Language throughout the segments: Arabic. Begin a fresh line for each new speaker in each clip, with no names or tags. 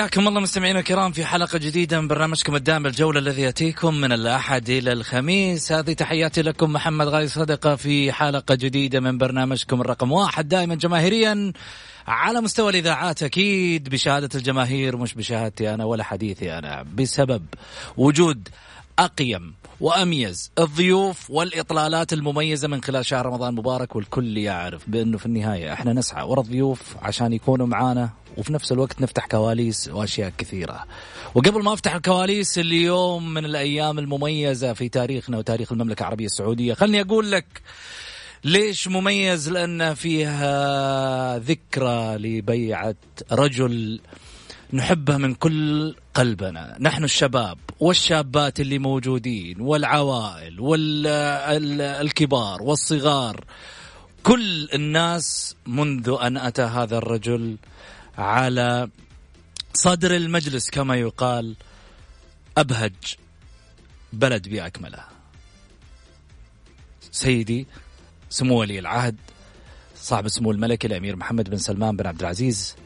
حياكم الله مستمعينا الكرام في حلقة جديدة من برنامجكم الدائم الجولة الذي يأتيكم من الأحد إلى الخميس. هذه تحياتي لكم محمد غالي صدقة في حلقة جديدة من برنامجكم الرقم واحد. دائما جماهيريا على مستوى الإذاعات أكيد بشهادة الجماهير مش بشهادتي أنا ولا حديثي أنا بسبب وجود أقيم وأميز الضيوف والإطلالات المميزة من خلال شهر رمضان المبارك والكل يعرف بأنه في النهاية إحنا نسعى ورا الضيوف عشان يكونوا معانا وفي نفس الوقت نفتح كواليس وأشياء كثيرة. وقبل ما أفتح الكواليس اليوم من الأيام المميزة في تاريخنا وتاريخ المملكة العربية السعودية، خلني أقول لك ليش مميز؟ لأن فيها ذكرى لبيعة رجل نحبه من كل قلبنا نحن الشباب والشابات اللي موجودين والعوائل والكبار والصغار كل الناس منذ أن أتى هذا الرجل على صدر المجلس كما يقال أبهج بلد بأكمله. سيدي سمو ولي العهد صاحب سمو الملك الأمير محمد بن سلمان بن عبد العزيز.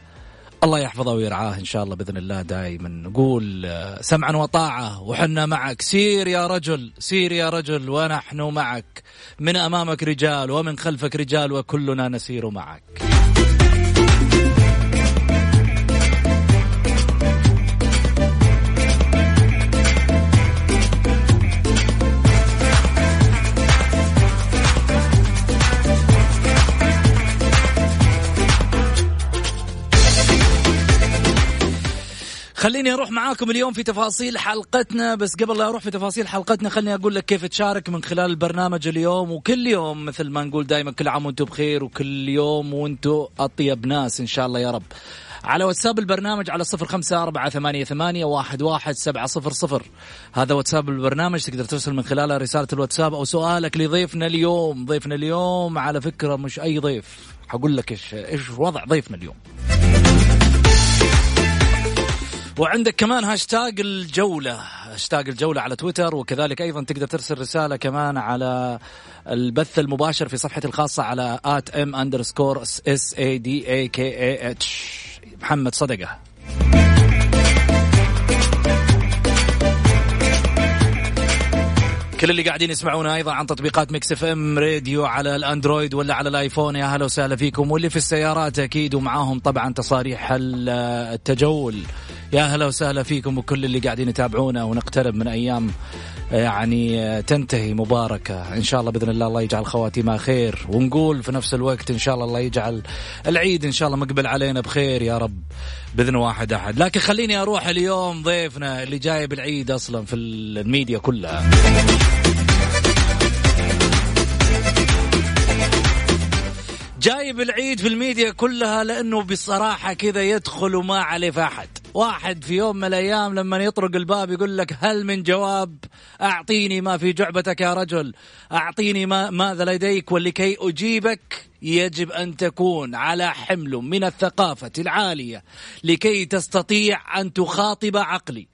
الله يحفظه ويرعاه إن شاء الله بإذن الله دائما. نقول آه، سمعا وطاعة وحنا معك. سير يا رجل سير يا رجل ونحن معك. من أمامك رجال ومن خلفك رجال وكلنا نسير معك. خليني أروح معاكم اليوم في تفاصيل حلقتنا بس قبل لا أروح في تفاصيل حلقتنا خليني أقول لك كيف تشارك من خلال البرنامج اليوم. وكل يوم مثل ما نقول دائما كل عام وأنتم بخير وكل يوم وأنتم أطيب ناس إن شاء الله يا رب. على واتساب البرنامج على صفر خمسة أربعة ثمانية, ثمانية واحد, واحد سبعة صفر صفر. هذا واتساب البرنامج تقدر ترسل من خلاله رسالة الواتساب أو سؤالك لضيفنا اليوم. ضيفنا اليوم على فكرة مش أي ضيف. حقول لك إيش إيش وضع ضيفنا اليوم. وعندك كمان هاشتاج الجولة هاشتاج الجولة على تويتر وكذلك أيضا تقدر ترسل رسالة كمان على البث المباشر في صفحتي الخاصة على at M underscore S A D A K A H. محمد صدقة. كل اللي قاعدين يسمعونا أيضا عن تطبيقات Mix FM Radio على الأندرويد ولا على الآيفون. يا هلا وسهلا فيكم واللي في السيارات أكيد ومعاهم طبعا تصاريح التجول. يا هلا وسهلا فيكم وكل اللي قاعدين يتابعونا ونقترب من أيام يعني تنتهي مباركة. إن شاء الله بإذن الله الله يجعل خواتيمها خير ونقول في نفس الوقت إن شاء الله الله يجعل العيد إن شاء الله مقبل علينا بخير يا رب بإذن واحد أحد. لكن خليني أروح اليوم ضيفنا اللي جاي بالعيد أصلا في الميديا كلها. جايب العيد في الميديا كلها لأنه بصراحة كذا يدخل وما عليه أحد. واحد في يوم من الأيام لما يطرق الباب يقول لك هل من جواب؟ أعطيني ما في جعبتك يا رجل. أعطيني ما ماذا لديك ولكي أجيبك؟ يجب أن تكون على حمل من الثقافة العالية لكي تستطيع أن تخاطب عقلي.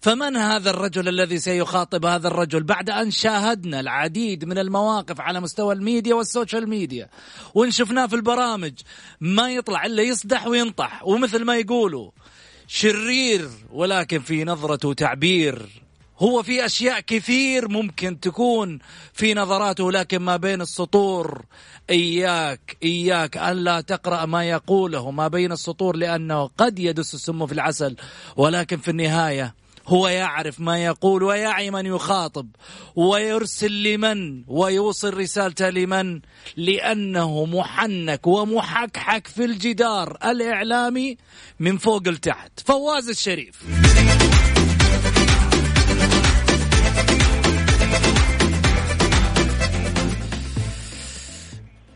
فمن هذا الرجل الذي سيخاطب هذا الرجل بعد أن شاهدنا العديد من المواقف على مستوى ال media وال social media وإن شفناه في البرامج ما يطلع إلا يصدح وينطح ومثل ما يقولوا شرير ولكن في نظرته تعبير. هو في أشياء كثير ممكن تكون في نظراته لكن ما بين السطور إياك إياك الا تقرأ ما يقوله ما بين السطور لأنه قد يدس السم في العسل ولكن في النهاية هو يعرف ما يقول ويعي من يخاطب ويرسل لمن ويوصل رسالته لمن؟ لأنه محنك ومحكحك في الجدار الإعلامي من فوق لتحت. فواز الشريف.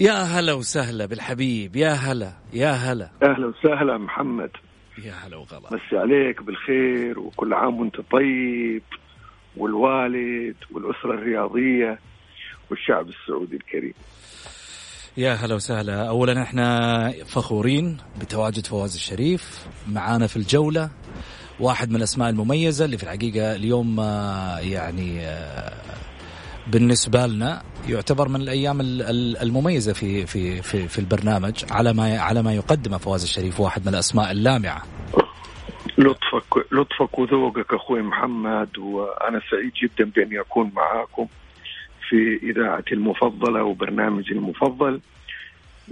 يا هلا وسهلا بالحبيب. يا هلا يا هلا.
أهلا وسهلا محمد.
يا هلا وغلا.
مسي عليك بالخير وكل عام وانت طيب والوالد والأسرة الرياضية والشعب السعودي الكريم.
يا هلا وسهلا. اولا إحنا فخورين بتواجد فواز الشريف. معانا في الجولة واحد من الأسماء المميزة اللي في الحقيقة اليوم آه، يعني آه، بالنسبة لنا يعتبر من الأيام المميزة في في في في البرنامج على ما على ما يقدمه فواز الشريف واحد من الأسماء اللامعة.
لطفك لطفك وذوقك أخوي محمد وأنا سعيد جدا باني اكون معاكم في اذاعتي المفضلة وبرنامجي المفضل.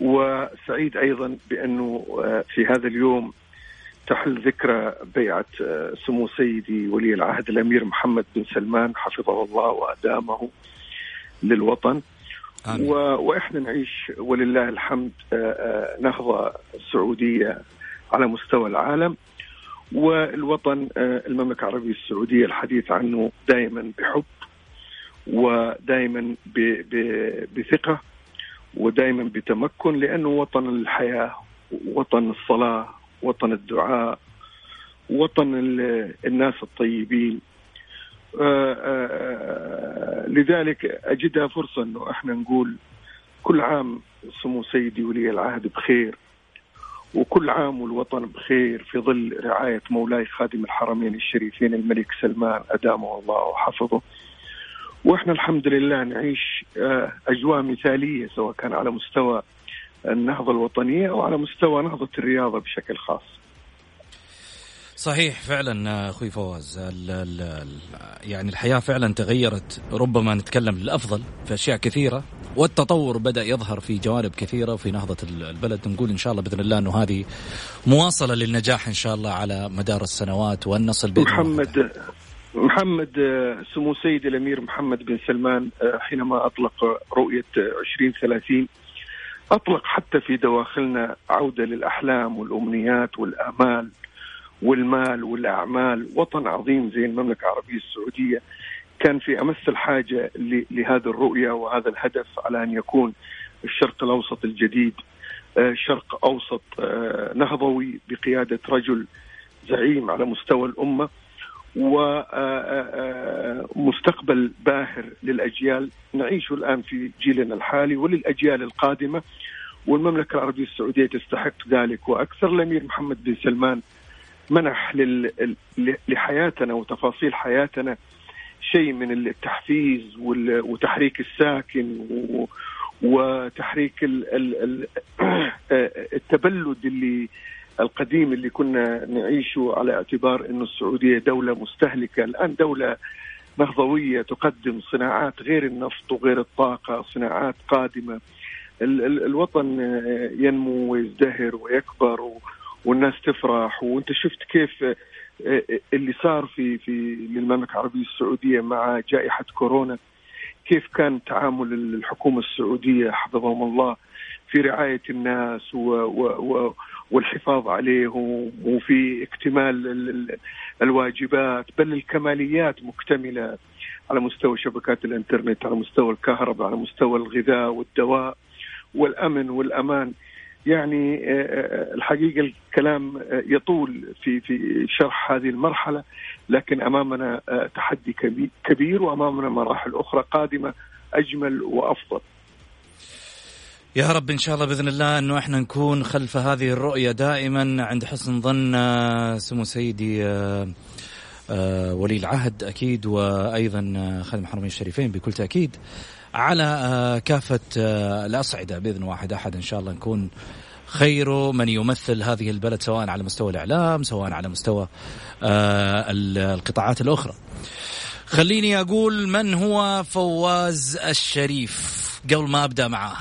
وسعيد أيضا بأنه آه، في هذا اليوم تحل ذكرى بيعه آه، سمو سيدي ولي العهد الأمير محمد بن سلمان حفظه الله وأدامه للوطن آمين. و... وإحنا نعيش ولله الحمد آه، آه، نهضة سعودية على مستوى العالم والوطن المملكة العربية السعودية الحديث عنه دائما بحب ودائما ب... ب... بثقة ودائما بتمكن لأنه وطن الحياة وطن الصلاة وطن الدعاء وطن الناس الطيبين. آه، آه، آه، لذلك أجدها فرصة إنه إحنا نقول كل عام سمو سيدي ولي العهد بخير وكل عام والوطن بخير في ظل رعاية مولاي خادم الحرمين الشريفين الملك سلمان أدامه الله وحفظه. وإحنا الحمد لله نعيش أجواء مثالية سواء كان على مستوى النهضة الوطنية أو على مستوى نهضة الرياضة بشكل خاص.
صحيح فعلا أخوي فواز ال ال يعني الحياة فعلا تغيرت. ربما نتكلم للأفضل في أشياء كثيرة والتطور بدأ يظهر في جوانب كثيرة في نهضة البلد. نقول إن شاء الله بإذن الله إنه هذه مواصلة للنجاح إن شاء الله على مدار السنوات وان نصل
باذن محمد محمد سمو سيدي الأمير محمد بن سلمان حينما أطلق رؤية 2030 أطلق حتى في دواخلنا عودة للأحلام والأمنيات والآمال والمال والأعمال. وطن عظيم زي المملكة العربية السعودية. كان في أمس الحاجة لهذه الرؤية وهذا الهدف على أن يكون الشرق الأوسط الجديد آه، شرق أوسط آه، نهضوي بقيادة رجل زعيم على مستوى الأمة. ومستقبل آه، باهر للأجيال نعيشه الآن في جيلنا الحالي وللأجيال القادمة والمملكة العربية السعودية تستحق ذلك وأكثر الأمير محمد بن سلمان منح. لحياتنا وتفاصيل حياتنا شيء من التحفيز وتحريك الساكن. وتحريك ال... ال... التبلد اللي القديم اللي كنا نعيشه على اعتبار إنه السعودية دولة مستهلكة الآن دولة نهضويه تقدم صناعات غير النفط وغير الطاقة صناعات. ال... الوطن ينمو ويزدهر ويكبر. والناس تفرح وأنت شفت كيف اللي صار في في للمملكة العربية السعودية مع جائحة كورونا كيف كان تعامل الحكومة السعودية حفظهم الله في رعاية الناس و و و والحفاظ عليهم وفي اكتمال الواجبات بل الكماليات مكتملة على مستوى شبكات الإنترنت على مستوى الكهرباء على مستوى الغذاء والدواء والأمن والأمان يعني آه، آه، الحقيقة الكلام آه، يطول في في شرح هذه المرحلة لكن أمامنا تحدي كبير وأمامنا مراحل أخرى قادمة أجمل وأفضل.
يا رب إن شاء الله بإذن الله إنه إحنا نكون خلف هذه الرؤية دائما عند حسن ظن سمو سيدي آه، ولي العهد أكيد وأيضا آه، خادم الحرمين الشريفين بكل تأكيد على آه، كافة الأصعدة بإذن واحد أحد إن شاء الله نكون خير من يمثل هذه البلد سواء على مستوى الإعلام سواء على مستوى القطاعات الأخرى. خليني أقول من هو فواز الشريف قبل ما أبدأ معاه.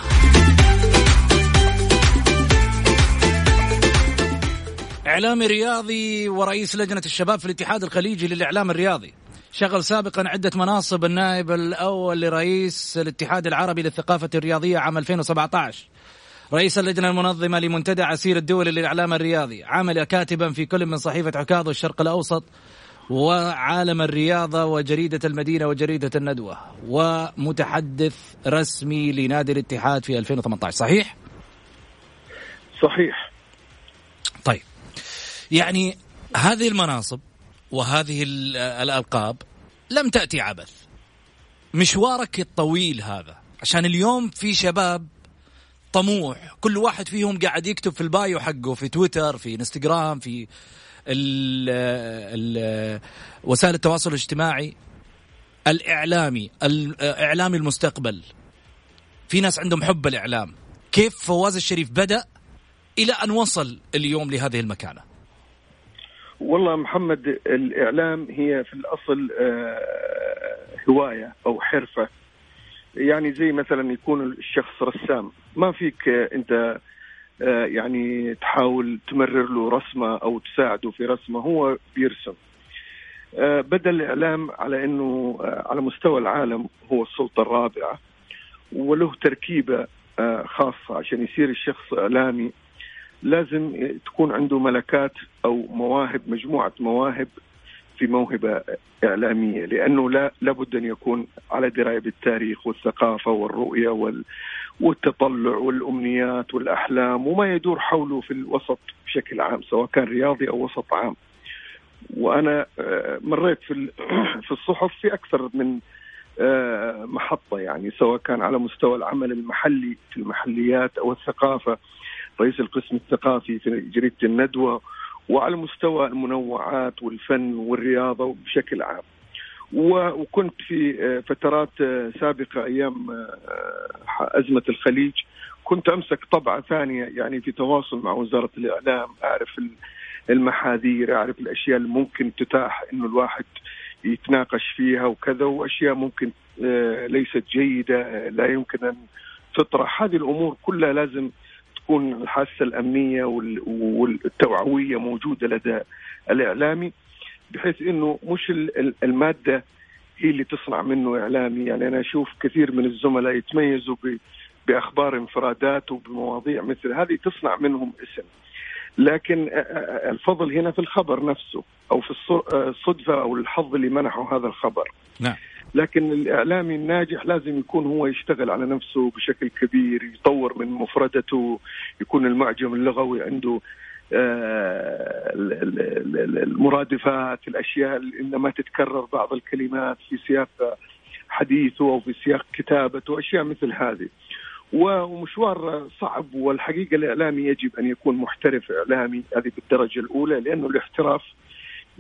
إعلامي رياضي ورئيس لجنة الشباب في الاتحاد الخليجي للإعلام الرياضي. شغل سابقا عدة مناصب النائب الأول لرئيس الاتحاد العربي للثقافة الرياضية عام 2017 رئيس اللجنة المنظمة لمنتدى عسير الدولي للإعلام الرياضي. عمل كاتبا في كل من صحيفة عكاظ والشرق الأوسط وعالم الرياضة وجريدة المدينة وجريدة الندوة ومتحدث رسمي لنادي الاتحاد في 2018 صحيح؟
صحيح.
طيب. يعني هذه المناصب وهذه الألقاب لم تأتي عبث. مشوارك الطويل هذا عشان اليوم في شباب طموح. كل واحد فيهم قاعد يكتب في البايو حقه في تويتر في انستغرام في ال ال وسائل التواصل الاجتماعي الإعلامي الإعلامي المستقبل. في ناس عندهم حب الإعلام. كيف فواز الشريف بدأ إلى أن وصل اليوم لهذه المكانة؟
والله محمد الإعلام هي في الأصل آه، هواية أو حرفة. يعني زي مثلا يكون الشخص رسام. ما فيك آه، يعني تحاول تمرر له رسمة أو تساعده في رسمة هو بيرسم. آه، بدأ الإعلام على أنه على مستوى العالم هو السلطة الرابعة وله تركيبة خاصة عشان يصير الشخص إعلامي. لازم تكون عنده ملكات أو مواهب مجموعة مواهب في موهبة إعلامية لأنه لا لابد أن يكون على دراية بالتاريخ والثقافة والرؤية وال والتطلع والأمنيات والأحلام وما يدور حوله في الوسط بشكل عام سواء كان رياضي أو وسط عام. وأنا آه، مريت في في الصحف في أكثر من آه، محطة يعني سواء كان على مستوى العمل المحلي في المحليات أو الثقافة رئيس القسم الثقافي في جريدة الندوة وعلى مستوى المنوعات والفن والرياضة بشكل عام. وكنت في آه، فترات آه، سابقة أيام آه، أزمة الخليج. كنت أمسك طبعة ثانية يعني في تواصل مع وزارة الإعلام أعرف المحاذير أعرف الأشياء اللي ممكن تتاح إنه الواحد يتناقش فيها وكذا وأشياء ممكن ليست جيدة لا يمكن أن تطرح. هذه الأمور كلها لازم تكون الحاسة الأمنية والتوعوية موجودة لدى الإعلامي بحيث إنه مش المادة هي اللي تصنع منه إعلامي. يعني أنا أشوف كثير من الزملاء يتميزوا بأخبار انفرادات وبمواضيع مثل هذه تصنع منهم اسم. لكن الفضل هنا في الخبر نفسه أو في الصدفه أو الحظ اللي منحه هذا الخبر.
نعم.
لكن الإعلامي الناجح لازم يكون هو يشتغل على نفسه بشكل كبير يطور من مفردته يكون المعجم اللغوي عنده آه، المرادفات الأشياء اللي ما تتكرر بعض الكلمات في سياق حديثه أو في سياق كتابته أشياء مثل هذه. ومشوار صعب والحقيقة الإعلامي يجب أن يكون محترف إعلامي هذه بالدرجة الأولى لأنه الاحتراف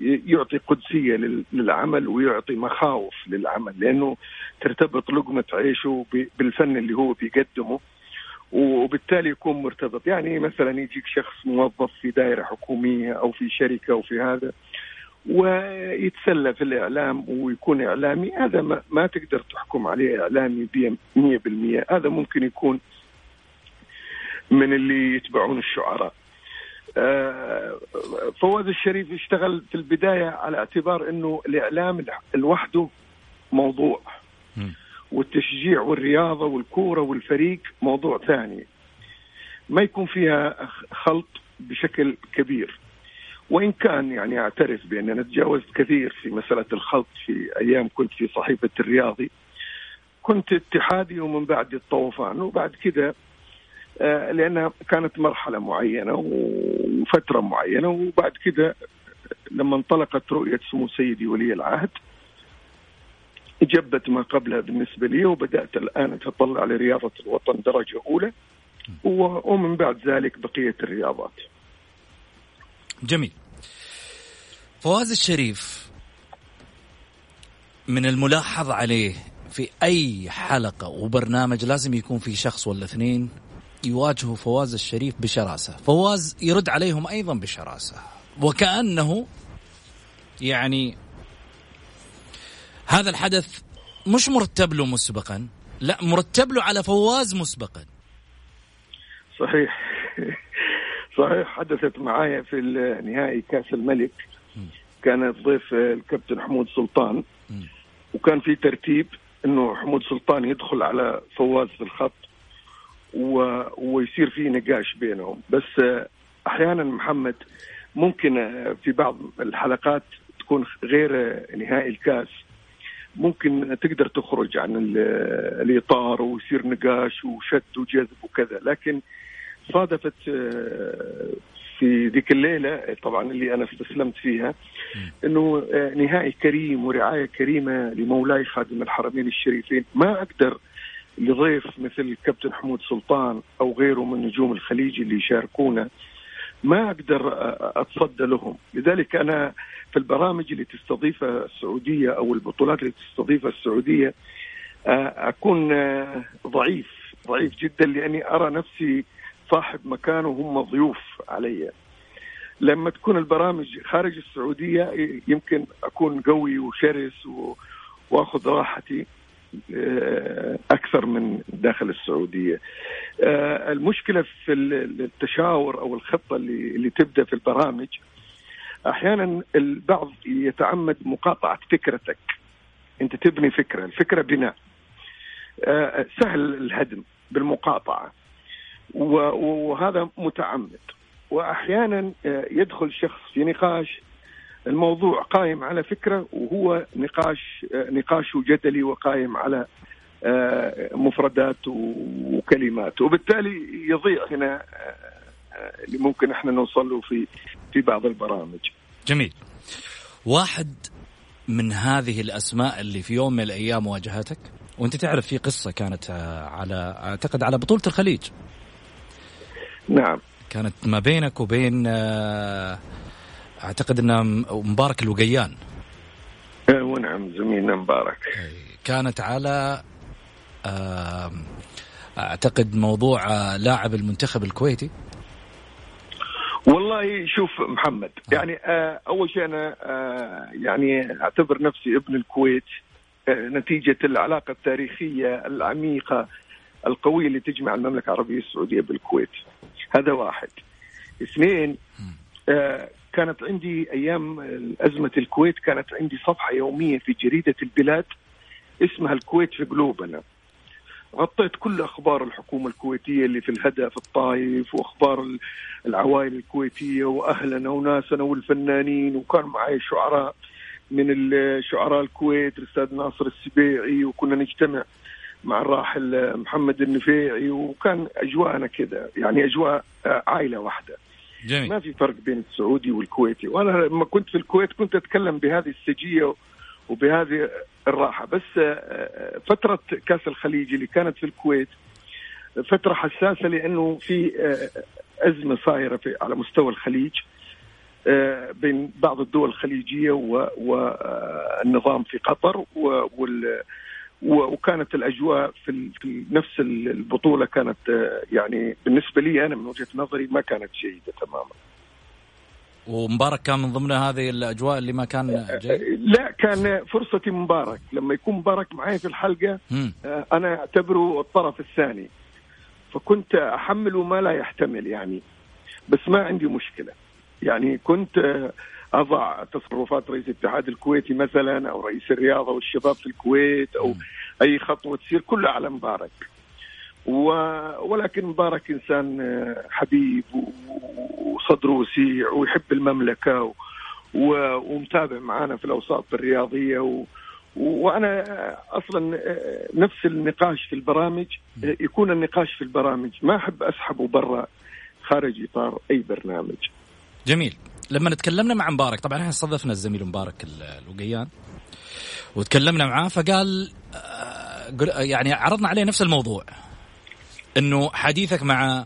يعطي قدسية للعمل ويعطي مخاوف للعمل لأنه ترتبط لقمة عيشه بالفن اللي هو بيقدمه وبالتالي يكون مرتبط. يعني مثلا يجيك شخص موظف في دائرة حكومية أو في شركة أو في هذا ويتسلى في الإعلام ويكون إعلامي هذا ما, ما تقدر تحكم عليه إعلامي 100% هذا ممكن يكون من اللي يتبعون الشعراء. فواز الشريف اشتغل في البداية على اعتبار إنه الإعلام لوحده موضوع. والتشجيع والرياضة والكورة والفريق موضوع ثاني. ما يكون فيها خلط بشكل كبير. وإن كان يعني أعترف بان أنا تجاوزت كثير في مسألة الخلط في أيام كنت في صحيفة الرياضي. كنت اتحادي ومن بعد الطوفان. وبعد كذا آه، لأنها كانت مرحلة معينة وفترة معينة وبعد كده لما انطلقت رؤية سمو سيدي ولي العهد جبت ما قبلها بالنسبة لي وبدأت الآن أتطلع لرياضة الوطن درجة أولى ومن بعد ذلك بقية الرياضات.
جميل. فواز الشريف من الملاحظ عليه في أي حلقة وبرنامج لازم يكون في شخص ولا اثنين يواجهوا فواز الشريف بشراسة، فواز يرد عليهم أيضا بشراسة، وكأنه يعني هذا الحدث مش مرتب له مسبقا، لا مرتب له على فواز مسبقا.
صحيح. صحيح. حدثت معايا في نهائي كأس الملك. كانت ضيف الكابتن حمود سلطان. وكان في ترتيب إنه حمود سلطان يدخل على فواز في الخط. و... ويصير في نقاش بينهم. بس أحيانا محمد ممكن في بعض الحلقات تكون غير نهائي الكاس. ممكن تقدر تخرج عن الإطار ويصير نقاش وشد وجذب وكذا. لكن صادفت في ذيك الليلة طبعا اللي أنا استسلمت فيها إنه نهائي كريم ورعاية كريمة لمولاي خادم الحرمين الشريفين. ما أقدر لضيف مثل الكابتن حمود سلطان أو غيره من نجوم الخليج اللي يشاركونا ما أقدر آه، أتصدى لهم، لذلك أنا في البرامج اللي تستضيفها السعودية أو البطولات اللي تستضيفها السعودية آه، أكون ضعيف ضعيف جدا لأني أرى نفسي صاحب مكان وهم ضيوف علي. لما تكون البرامج خارج السعودية يمكن أكون قوي وشرس و... وأخذ راحتي. آه، أكثر من داخل السعودية. آه، المشكلة في التشاور أو الخطة اللي, اللي تبدأ في البرامج أحيانا البعض يتعمد مقاطعة فكرتك. أنت تبني فكرة الفكرة بناء. آه، سهل الهدم بالمقاطعة. وهذا متعمد. وأحيانا يدخل شخص في نقاش الموضوع قائم على فكرة وهو نقاش آه، نقاشه جدلي وقائم على آه، مفردات وكلمات وبالتالي يضيع هنا اللي ممكن إحنا نوصل له في في بعض البرامج.
جميل. واحد من هذه الأسماء اللي في يوم من الأيام واجهتك وأنت تعرف في قصة كانت على أعتقد على بطولة الخليج
نعم
كانت ما بينك وبين آه، أعتقد انها مبارك الوقيان.
إيه ونعم زميلنا مبارك.
كانت على أعتقد موضوع آه، لاعب المنتخب الكويتي.
والله شوف محمد آه. يعني أول شيء أنا يعني أعتبر نفسي ابن الكويت نتيجة العلاقة التاريخية العميقة القوية اللي تجمع المملكة العربية السعودية بالكويت. هذا واحد. اثنين آه كانت عندي أيام ازمه الكويت كانت عندي صفحة يومية في جريدة البلاد اسمها الكويت في قلوبنا. غطيت كل أخبار الحكومة الكويتية اللي في الهدى في الطايف وأخبار العوائل الكويتية وأهلنا وناسنا والفنانين وكان معي شعراء من شعراء الكويت الأستاذ ناصر السبيعي وكنا نجتمع مع الراحل محمد النفيعي وكان أجواءنا كذا يعني أجواء عائلة واحدة. جميل. ما في فرق بين السعودي والكويتي وأنا لما كنت في الكويت كنت أتكلم بهذه السجية وبهذه الراحة بس فترة كأس الخليج اللي كانت في الكويت فترة حساسة لأنه في أزمة صايرة في على مستوى الخليج بين بعض الدول الخليجية والنظام في قطر وال وكانت الأجواء في, في نفس البطولة كانت آه، يعني بالنسبة لي أنا من وجهة نظري ما كانت جيدة تماما.
ومبارك كان من ضمن هذه الأجواء اللي ما كان جيد؟ آه،
لا كان فرصتي مبارك. لما يكون مبارك معي في الحلقة آه، أنا أعتبره الطرف الثاني. فكنت احمله ما لا يحتمل يعني. بس ما عندي مشكلة. يعني كنت أضع تصرفات رئيس الاتحاد الكويتي مثلا أو رئيس الرياضة والشباب في الكويت أو أي خطوة تصير كلها على مبارك. و... ولكن مبارك إنسان حبيب وصدره وسيع ويحب المملكة و... و... ومتابع معنا في الأوساط الرياضية و... وأنا أصلا نفس النقاش في البرامج يكون النقاش في البرامج. ما أحب أسحبه برا خارج إطار أي برنامج.
جميل. لما تكلمنا مع مبارك طبعا إحنا استضفنا الزميل مبارك الوقيان وتكلمنا معاه فقال آه، يعني عرضنا عليه نفس الموضوع إنه حديثك مع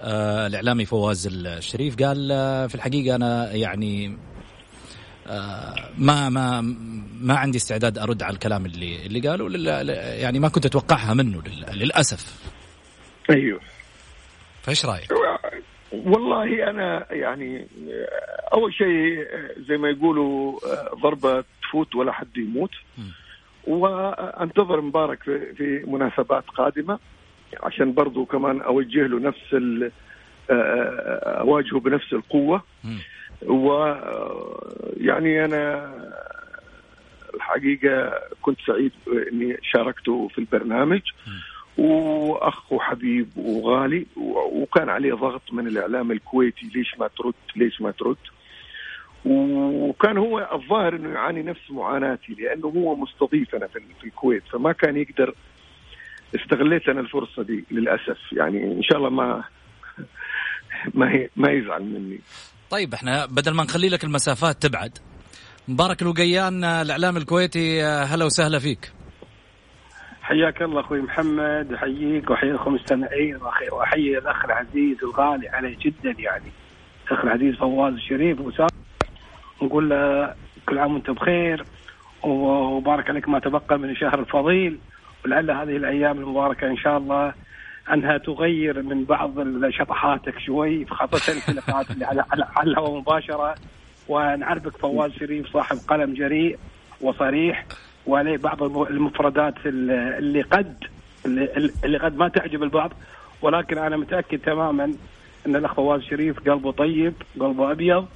آه، الإعلامي فواز الشريف قال آه، في الحقيقة أنا يعني آه، ما ما ما عندي استعداد أرد على الكلام اللي اللي قاله يعني ما كنت أتوقعها منه للأسف
أيوه
فإيش رأيك؟
والله أنا يعني أول شيء زي ما يقولوا ضربة تفوت ولا حد يموت. وأنتظر مبارك في, مناسبات قادمة عشان برضو كمان أوجه له نفس أواجهه بنفس القوة. ويعني أنا الحقيقة كنت سعيد إني شاركته في البرنامج. واخ وحبيب وغالي وكان عليه ضغط من الإعلام الكويتي ليش ما ترد؟ ليش ما ترد؟ وكان هو الظاهر إنه يعاني نفس معاناتي لأنه هو مستضيف أنا في الكويت فما كان يقدر استغليت أنا الفرصة دي للأسف. يعني إن شاء الله ما ما ما يزعل مني.
طيب إحنا بدل ما نخلي لك المسافات تبعد. مبارك الوقيان الإعلام الكويتي هلا وسهلا فيك.
حياك الله أخوي محمد أحييك وأحييكم المستمعين وأحيي الأخ العزيز الغالي علي جدا يعني. الأخ العزيز فواز الشريف وسام نقول له كل عام وأنت بخير وبارك عليك ما تبقى من الشهر الفضيل ولعل هذه الأيام المباركة إن شاء الله أنها تغير من بعض شطحاتك شوي خاصة في اللقاءات اللي على على الهواء مباشرة. ونعرفك فواز شريف صاحب قلم جريء وصريح. وعليه بعض المفردات اللي قد اللي قد ما تعجب البعض. ولكن أنا متأكد تماما أن الأخ فواز شريف قلبه طيب قلبه أبيض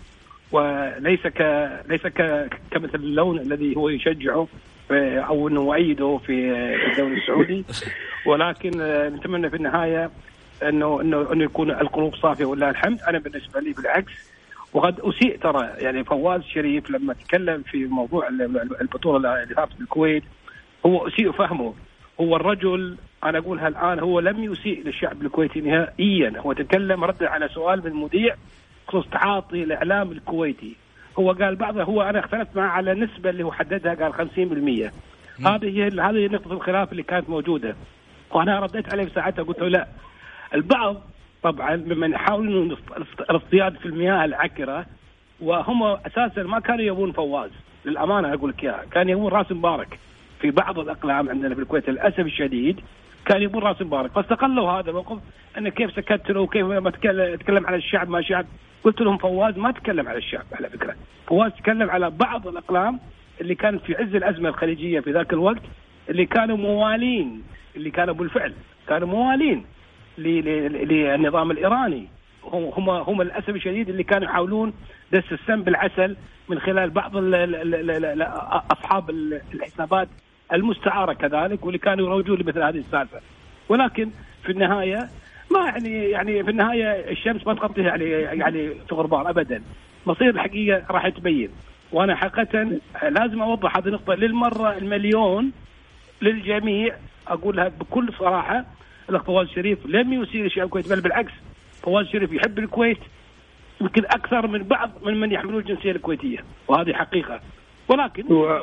وليس ك ليس ك كمثل اللون الذي هو يشجعه أو أنه يؤيده في الدوري السعودي. ولكن نتمنى في النهاية انه انه أنه يكون القلوب صافية ولله الحمد. أنا بالنسبة لي بالعكس وقد أسيء ترى. يعني فواز شريف لما تكلم في موضوع البطولة اللي صارت بالكويت هو أسيء فهمه. هو الرجل أنا أقولها الآن هو لم يسيء للشعب الكويتي نهائيا. هو تكلم رد على سؤال من مذيع بخصوص تعاطي الإعلام الكويتي. هو قال بعضه هو أنا اختلفت معه على النسبة اللي هو حددها قال 50% هذه هي هذه نقطة الخلاف اللي كانت موجودة. وأنا رديت عليه ساعتها قلت له لا. البعض طبعا ممن يحاولون الاصطياد في المياه العكرة وهم أساسا ما كانوا يبون فواز. للأمانة أقول لك إياها. كان يبون راس مبارك في بعض الأقلام عندنا في الكويت للأسف الشديد كان يبون راس مبارك. فاستغلوا هذا الموقف انه كيف سكت له وكيف ما تكلم على الشعب ما شعب. قلت لهم فواز ما تكلم على الشعب على فكرة. فواز تكلم على بعض الأقلام اللي كانت في عز الأزمة الخليجية في ذاك الوقت اللي كانوا موالين اللي كانوا بالفعل كانوا موالين. للنظام الإيراني. هم هم للأسف الشديد اللي كانوا يحاولون دس السم بالعسل من خلال بعض أصحاب الحسابات المستعارة كذلك واللي كانوا يروجون لمثل هذه السالفة. ولكن في النهاية ما يعني يعني في النهاية الشمس ما تغطيها يعني يعني في غربال ابدا. مصير الحقيقة راح تبين وأنا حقيقه لازم أوضح هذه النقطة للمرة المليون للجميع. أقولها بكل صراحة. الاخ فواز الشريف لم يسيء لشعب الكويت بل بالعكس فواز الشريف يحب الكويت يمكن أكثر من بعض من من يحملون الجنسية الكويتية وهذه حقيقة. ولكن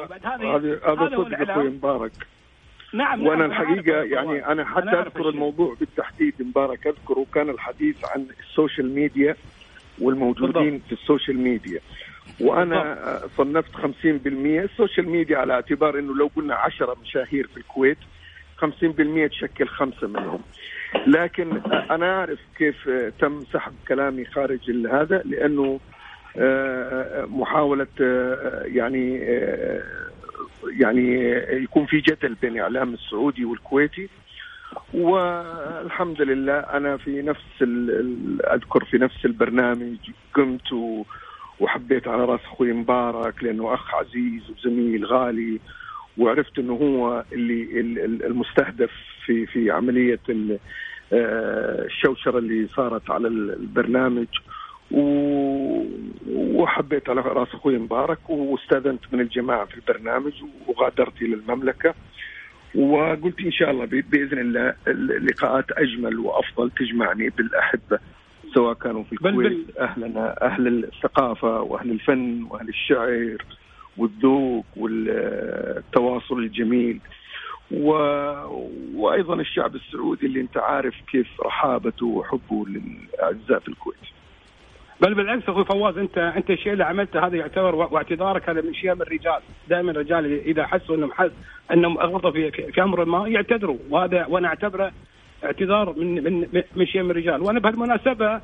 بعد هذه هذا صدق أخوي مبارك. نعم وأنا نعم الحقيقة يعني أنا حتى أنا أذكر الموضوع بالتحديد مبارك أذكر وكان الحديث عن ال social media والموجودين بالضبط. في ال social media. وأنا بالضبط. صنفت 50% ال social media على اعتبار إنه لو قلنا 10 مشاهير في الكويت 50% تشكل خمسة منهم. لكن أنا أعرف كيف تم سحب كلامي خارج هذا لأنه محاولة يعني يعني يكون في جدل بين الاعلام السعودي والكويتي. والحمد لله أنا في نفس أذكر في نفس البرنامج قمت وحبيت على رأس أخوي مبارك لأنه أخ عزيز وزميل غالي. وعرفت إنه هو اللي المستهدف في في عملية الشوشرة اللي صارت على البرنامج. وحبيت على رأس أخوي مبارك واستأذنت من الجماعة في البرنامج وغادرت إلى المملكة. وقلت إن شاء الله بإذن الله اللقاءات أجمل وأفضل تجمعني بالأحبة سواء كانوا في الكويت أهلنا أهل الثقافة وأهل الفن وأهل الشعر. والذوق والتواصل الجميل. و... وأيضا الشعب السعودي اللي أنت عارف كيف رحابته وحبه للأعزاء في الكويت.
بل بالعكس أخوي فواز انت أنت الشيء اللي عملته هذا يعتبر واعتذارك هذا من شيم الرجال، دائما الرجال إذا حسوا إنهم حس إنهم أغلطوا في في أمر ما يعتذروا. وهذا وأنا أعتبره اعتذار من من من شيم الرجال، وأنا بهالمناسبة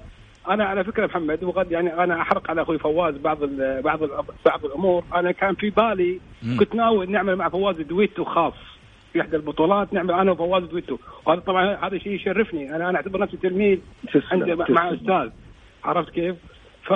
أنا على فكرة محمد وقد يعني أنا أحرق على أخوي فواز بعض ال بعض ال بعض الأمور، أنا كان في بالي كنت ناوي نعمل مع فواز دويتو خاص. في إحدى البطولات نعمل أنا وفواز دويتو، وهذا طبعا هذا شيء يشرفني، أنا أنا أعتبر نفسي تلميذ عند مع أستاذ. عرفت كيف؟ ف...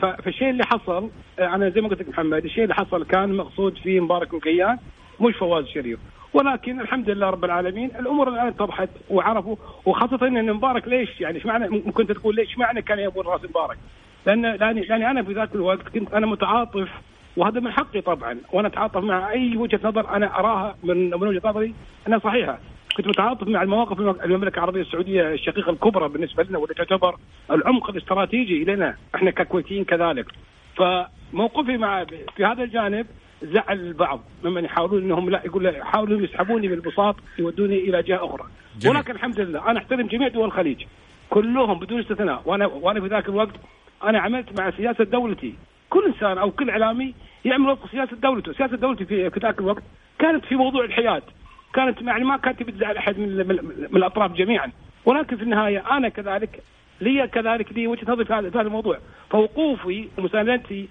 ف... فالشيء اللي حصل أنا زي ما قلت لك محمد الشيء اللي حصل كان مقصود فيه مبارك وكيان مش فواز الشريف ولكن الحمد لله رب العالمين الأمور الآن اتضحت وعرفوا وخاصة إن مبارك ليش يعني إيش معنى ممكن تقول ليش معنى كان يبون راس مبارك؟ لأن لاني لأني أنا في ذاك الوقت كنت أنا متعاطف وهذا من حقي طبعا وأنا أتعاطف مع أي وجهة نظر أنا أراها من من وجهة نظري انها صحيحة كنت متعاطف مع المواقف المملكة العربية السعودية الشقيقة الكبرى بالنسبة لنا والتي تعتبر العمق الاستراتيجي لنا إحنا ككويتيين كذلك فموقفي مع في هذا الجانب زعل البعض ممن يحاولون إنهم لا يقول يحاولون يسحبوني بالبساط يودوني إلى جهة أخرى. جميل. ولكن الحمد لله أنا أحترم جميع دول الخليج. كلهم بدون استثناء. وأنا وأنا في ذاك الوقت أنا عملت مع سياسة دولتي. كل إنسان أو كل إعلامي يعمل وفق سياسة دولته، سياسة دولتي في في ذاك الوقت كانت في موضوع الحياد، كانت يعني ما كانت تبي تزعل أحد من, من الأطراف جميعا، ولكن في النهاية أنا كذلك لي كذلك لي وجهة نظري في هذا الموضوع، فوقوفي ومساندتي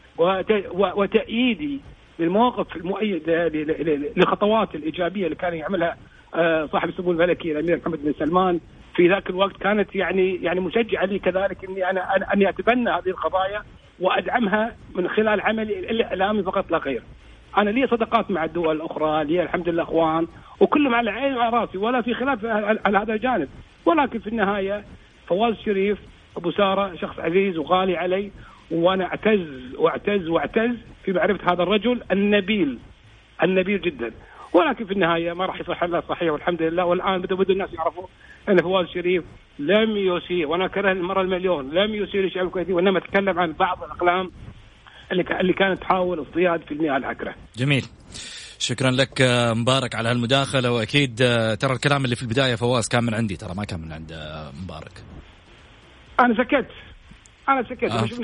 وتأييدي للمواقف المؤيده للخطوات الإيجابية اللي كان يعملها آه، صاحب السمو الملكي الأمير محمد بن سلمان في ذاك الوقت كانت يعني يعني مشجعة لي كذلك إني أنا أني أتبنى هذه القضايا وأدعمها من خلال عملي الإعلامي فقط لا غير. أنا لي صداقات مع الدول الأخرى لي الحمد لله أخوان وكلهم على عيني وعلى رأسي ولا في خلاف على هذا الجانب ولكن في النهاية فواز الشريف أبو سارة شخص عزيز وغالي علي وأنا أعتز وأعتز وأعتز في معرفة هذا الرجل النبيل النبيل جدا ولكن في النهاية ما راح يصح إلا صحيح والحمد لله والآن بدا بدأ الناس يعرفوا أن فواز الشريف لم يسيء وأنا أكررها المرة المليون لم يسيء للشعب الكويتي وإنما تكلم عن بعض الأقلام اللي اللي كانت تحاول اصطياد في المياه العكرة.
جميل. شكرا لك آه، مبارك على هالمداخلة وأكيد آه، ترى الكلام اللي في البداية فواز كان من عندي ترى ما كان من عند آه، مبارك.
أنا سكت أنا سكت. آه. بشوف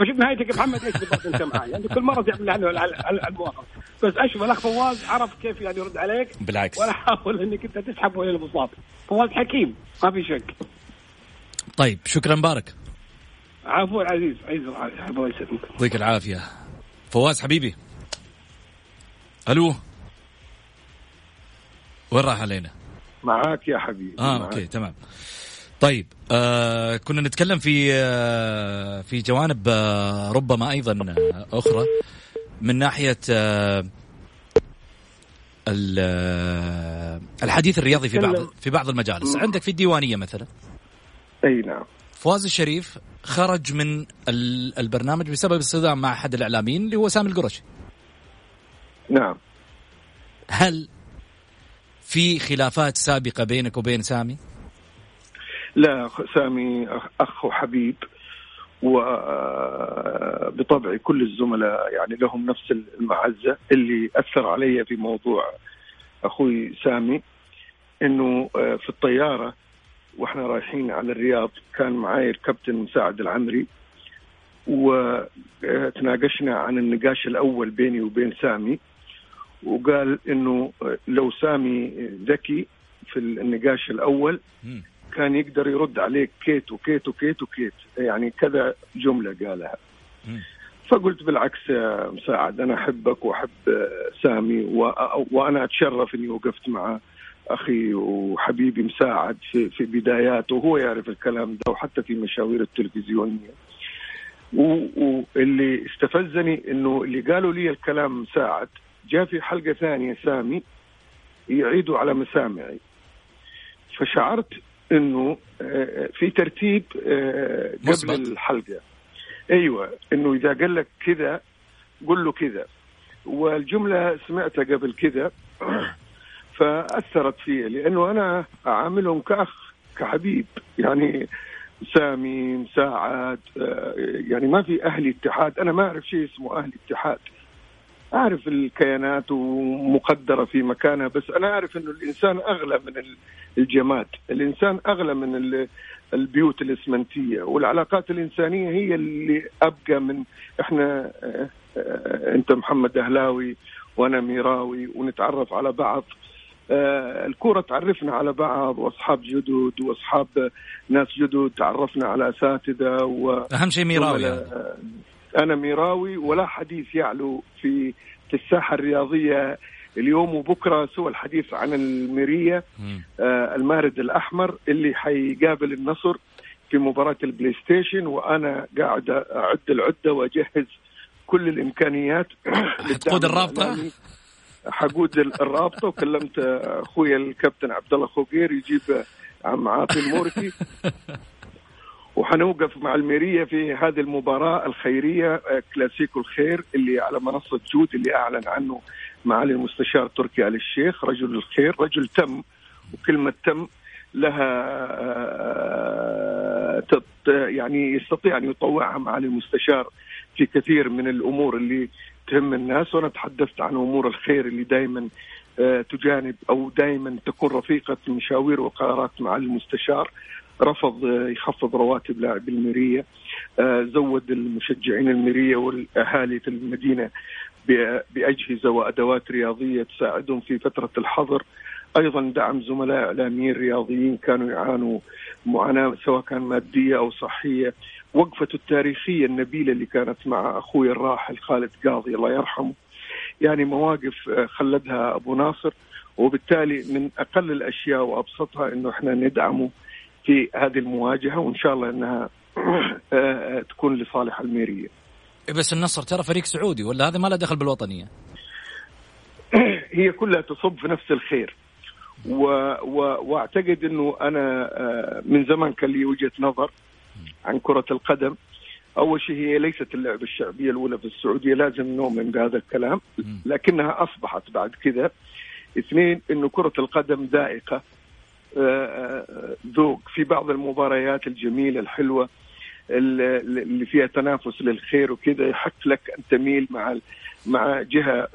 بشوف نهايتك محمد إيش بالضبط أنت معي؟ يعني كل مرة تعمل عنه المواقف. بس أشوف الأخ فواز عرف كيف يعني يرد عليك.
بالعكس.
ولا حاول إنك أنت تسحبه إلى البساط فواز حكيم ما في شك.
طيب شكرا مبارك.
عفوا عزيز عزيز الله
يسلمك. يعطيك العافية. فواز حبيبي. ألو؟ وين راح علينا؟
معاك يا حبيبي
آه معاك. okay تمام. طيب آه كنا نتكلم في آه في جوانب آه ربما أيضا آه أخرى من ناحية آه, آه، الحديث الرياضي في بعض في بعض المجالس. عندك في الديوانية مثلا؟
أي نعم.
فواز الشريف خرج من البرنامج بسبب الصدام مع أحد الإعلاميين اللي هو سامي القرشي.
نعم.
هل في خلافات سابقة بينك وبين سامي؟
لا سامي أخ وحبيب وبطبع كل الزملاء يعني لهم نفس المعزة اللي أثر علي في موضوع أخوي سامي أنه في الطيارة وإحنا رايحين على الرياض كان معاي الكابتن مساعد العمري وتناقشنا عن النقاش الأول بيني وبين سامي وقال إنه لو سامي ذكي في النقاش الأول كان يقدر يرد عليك كيت وكيت وكيت وكيت. يعني كذا جملة قالها. فقلت بالعكس يا مساعد أنا أحبك وأحب سامي وأنا أتشرف إني وقفت مع أخي وحبيبي مساعد في في بداياته وهو يعرف الكلام ده وحتى في مشاوير التلفزيونيه واللي استفزني إنه اللي قالوا لي الكلام مساعد جاء في حلقة ثانية سامي يعيدوا على مسامعي. فشعرت إنه آه، في ترتيب آه، قبل الحلقة. أيوه إنه إذا قال لك كذا قل له كذا. والجملة سمعتها قبل كذا فأثرت في لأنه أنا أعاملهم كأخ كحبيب. يعني سامي مساعد آه، يعني ما في أهلي اتحاد. أنا ما أعرف شيء اسمه أهلي اتحاد. أعرف الكيانات ومقدرة في مكانها بس أنا أعرف إنه الإنسان أغلى من الجماد، الإنسان أغلى من البيوت الإسمنتية والعلاقات الإنسانية هي اللي أبقى من إحنا آه، آه، أنت محمد أهلاوي وأنا ميراوي ونتعرف على بعض. آه، الكرة تعرفنا على بعض وأصحاب جدد وأصحاب ناس جدد تعرفنا على أساتذة و
أهم شيء ميراوي
أنا ميراوي ولا حديث يعلو في في الساحة الرياضية اليوم وبكرة سوى الحديث عن الميريه آه المارد الأحمر اللي حيقابل النصر في مباراة ال PlayStation وأنا قاعد أعد العدة وأجهز كل الإمكانيات.
حتقود الرابطة؟
حقود الرابطة. وكلمت أخوي الكابتن عبد الله خوقير يجيب عم عاطي الموركي. وحنوقف مع الميرية في هذه المباراة الخيرية آه، كلاسيكو الخير اللي على منصة جود اللي أعلن عنه معالي المستشار تركي آل الشيخ رجل الخير رجل تم وكلمة تم لها آه، يعني يستطيع أن يطوعها معالي المستشار في كثير من الأمور اللي تهم الناس. وأنا تحدثت عن أمور الخير اللي دائما آه، تجانب أو دائما تكون رفيقة مشاوير وقرارات معالي المستشار. رفض يخفض رواتب لاعبي الميريه آه، زود المشجعين الميريه والأهالي في المدينة بأجهزة وأدوات رياضية تساعدهم في فترة الحظر. أيضا دعم زملاء إعلاميين رياضيين كانوا يعانوا معاناة سواء كان مادية أو صحية. وقفته التاريخية النبيلة اللي كانت مع أخوي الراحل خالد قاضي الله يرحمه. يعني مواقف آه، خلدها أبو ناصر. وبالتالي من أقل الأشياء وأبسطها إنه إحنا ندعمه في هذه المواجهة وإن شاء الله إنها آه، تكون لصالح الميريه.
إيه، بس النصر ترى فريق سعودي ولا هذا ما له دخل بالوطنية؟
هي كلها تصب في نفس الخير. و... و... وأعتقد إنه أنا آه، من زمان كان لي وجهة نظر عن كرة القدم. أول شيء هي ليست اللعبة الشعبية الأولى في السعودية لازم نؤمن بهذا الكلام لكنها أصبحت بعد كذا. اثنين إنه كرة القدم ذائقه ذوق في بعض المباريات الجميلة الحلوة اللي فيها تنافس للخير وكذا يحق لك أن تميل مع مع جهة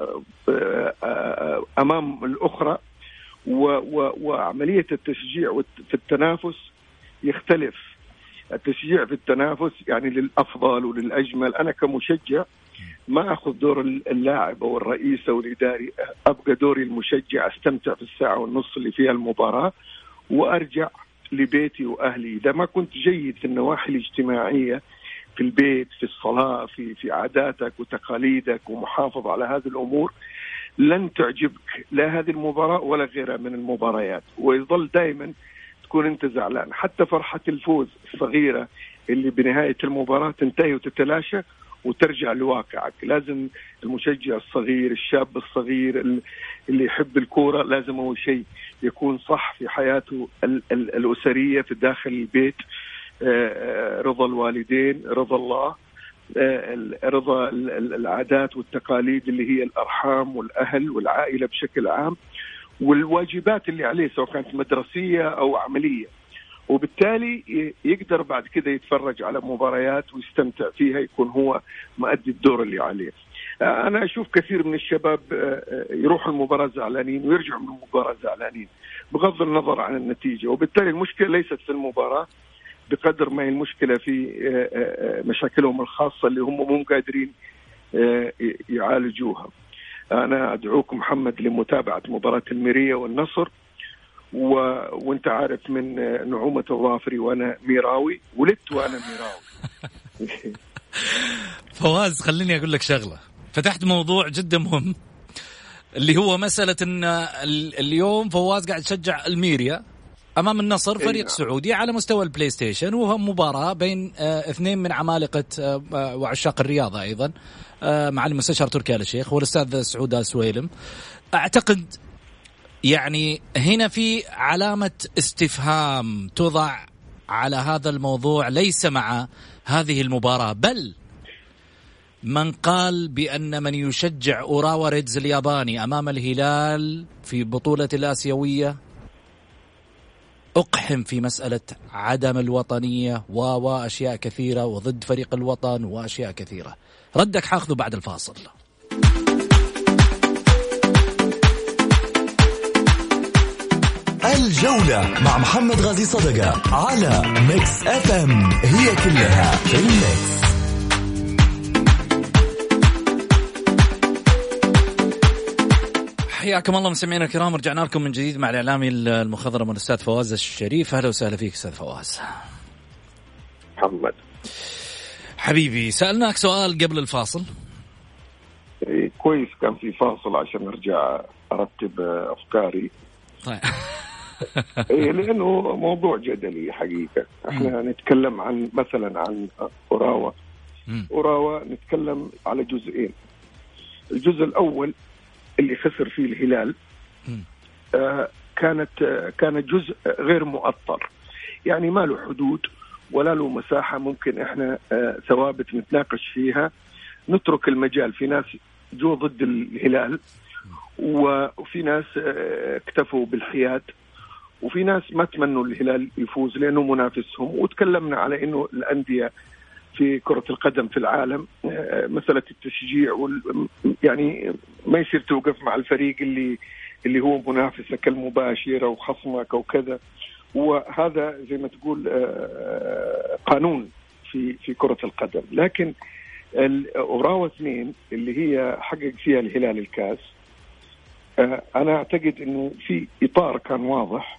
آه، أمام الأخرى. وعملية التشجيع في التنافس يختلف. التشجيع في التنافس يعني للأفضل وللأجمل. أنا كمشجع ما أخذ دور اللاعب أو الرئيس أو الإداري. أبقى دوري المشجع أستمتع في الساعة والنص اللي فيها المباراة. وأرجع لبيتي وأهلي. إذا ما كنت جيد في النواحي الاجتماعية في البيت في الصلاة في في عاداتك وتقاليدك ومحافظ على هذه الأمور لن تعجبك لا هذه المباراة ولا غيرها من المباريات. ويظل دائما تكون أنت زعلان. حتى فرحة الفوز الصغيرة اللي بنهاية المباراة تنتهي وتتلاشى وترجع لواقعك. لازم المشجع الصغير الشاب الصغير اللي يحب الكورة لازم أول شيء يكون صح في حياته الأسرية في داخل البيت. آه، آه، رضا الوالدين رضا الله آه، رضا العادات والتقاليد اللي هي الأرحام والأهل والعائلة بشكل عام والواجبات اللي عليه سواء كانت مدرسية أو عملية. وبالتالي يقدر بعد كده يتفرج على مباريات ويستمتع فيها يكون هو مؤدي الدور اللي عليه. أنا أشوف كثير من الشباب يروحوا المباراة زعلانين ويرجعوا من المباراة زعلانين بغض النظر عن النتيجة. وبالتالي المشكلة ليست في المباراة بقدر ما هي المشكلة في مشاكلهم الخاصة اللي هم مو قادرين يعالجوها. أنا أدعوكم محمد لمتابعة مباراة الميريه والنصر. و... وانت عارف من نعومة الظافري وأنا ميراوي. ولدت وأنا ميراوي.
فواز خليني أقول لك شغلة. فتحت موضوع جدا مهم اللي هو مسألة أن اليوم فواز قاعد يشجع الميريا أمام النصر فريق نعم. سعودي على مستوى ال PlayStation وهو مباراة بين آه اثنين من عمالقة آه, آه، وعشاق الرياضة أيضا مع المستشار تركي آل الشيخ والأستاذ سعود آل سويلم. أعتقد يعني هنا في علامة استفهام توضع على هذا الموضوع ليس مع هذه المباراة بل من قال بأن من يشجع أوراوا ريدز الياباني أمام الهلال في بطولة الآسيوية أقحم في مسألة عدم الوطنية وأشياء كثيرة وضد فريق الوطن وأشياء كثيرة. ردك حاخذه بعد الفاصل.
الجولة مع محمد غازي صدقة على Mix FM. هي كلها في ال Mix.
حياكم الله مستمعينا الكرام رجعنا لكم من جديد مع الاعلامي المخضرم الاستاذ فواز الشريف. أهلا وسهلا فيك أستاذ فواز.
محمد.
حبيبي سألناك سؤال قبل الفاصل.
إيه، كويس كان في فاصل عشان أرجع أرتب أفكاري.
طيب.
إيه لأنه موضوع جدلي حقيقة. إحنا نتكلم عن مثلا عن
أوراوا.
أوراوا نتكلم على جزئين. الجزء الأول اللي خسر فيه الهلال. آه كانت آه كان جزء غير مؤطر. يعني ما له حدود ولا له مساحة ممكن إحنا آه ثوابت نتناقش فيها. نترك المجال. في ناس جو ضد الهلال وفي ناس آه، اكتفوا بالحياد. وفي ناس ما تمنوا الهلال يفوز لأنه منافسهم. وتكلمنا على إنه الأندية في كرة القدم في العالم مسألة التشجيع وال يعني ما يصير توقف مع الفريق اللي اللي هو منافسك المباشر أو خصمك أو كذا وهذا زي ما تقول آه، قانون في في كرة القدم. لكن أوراوا اثنين اللي هي حقق فيها الهلال الكاس آه، أنا أعتقد إنه في إطار كان واضح.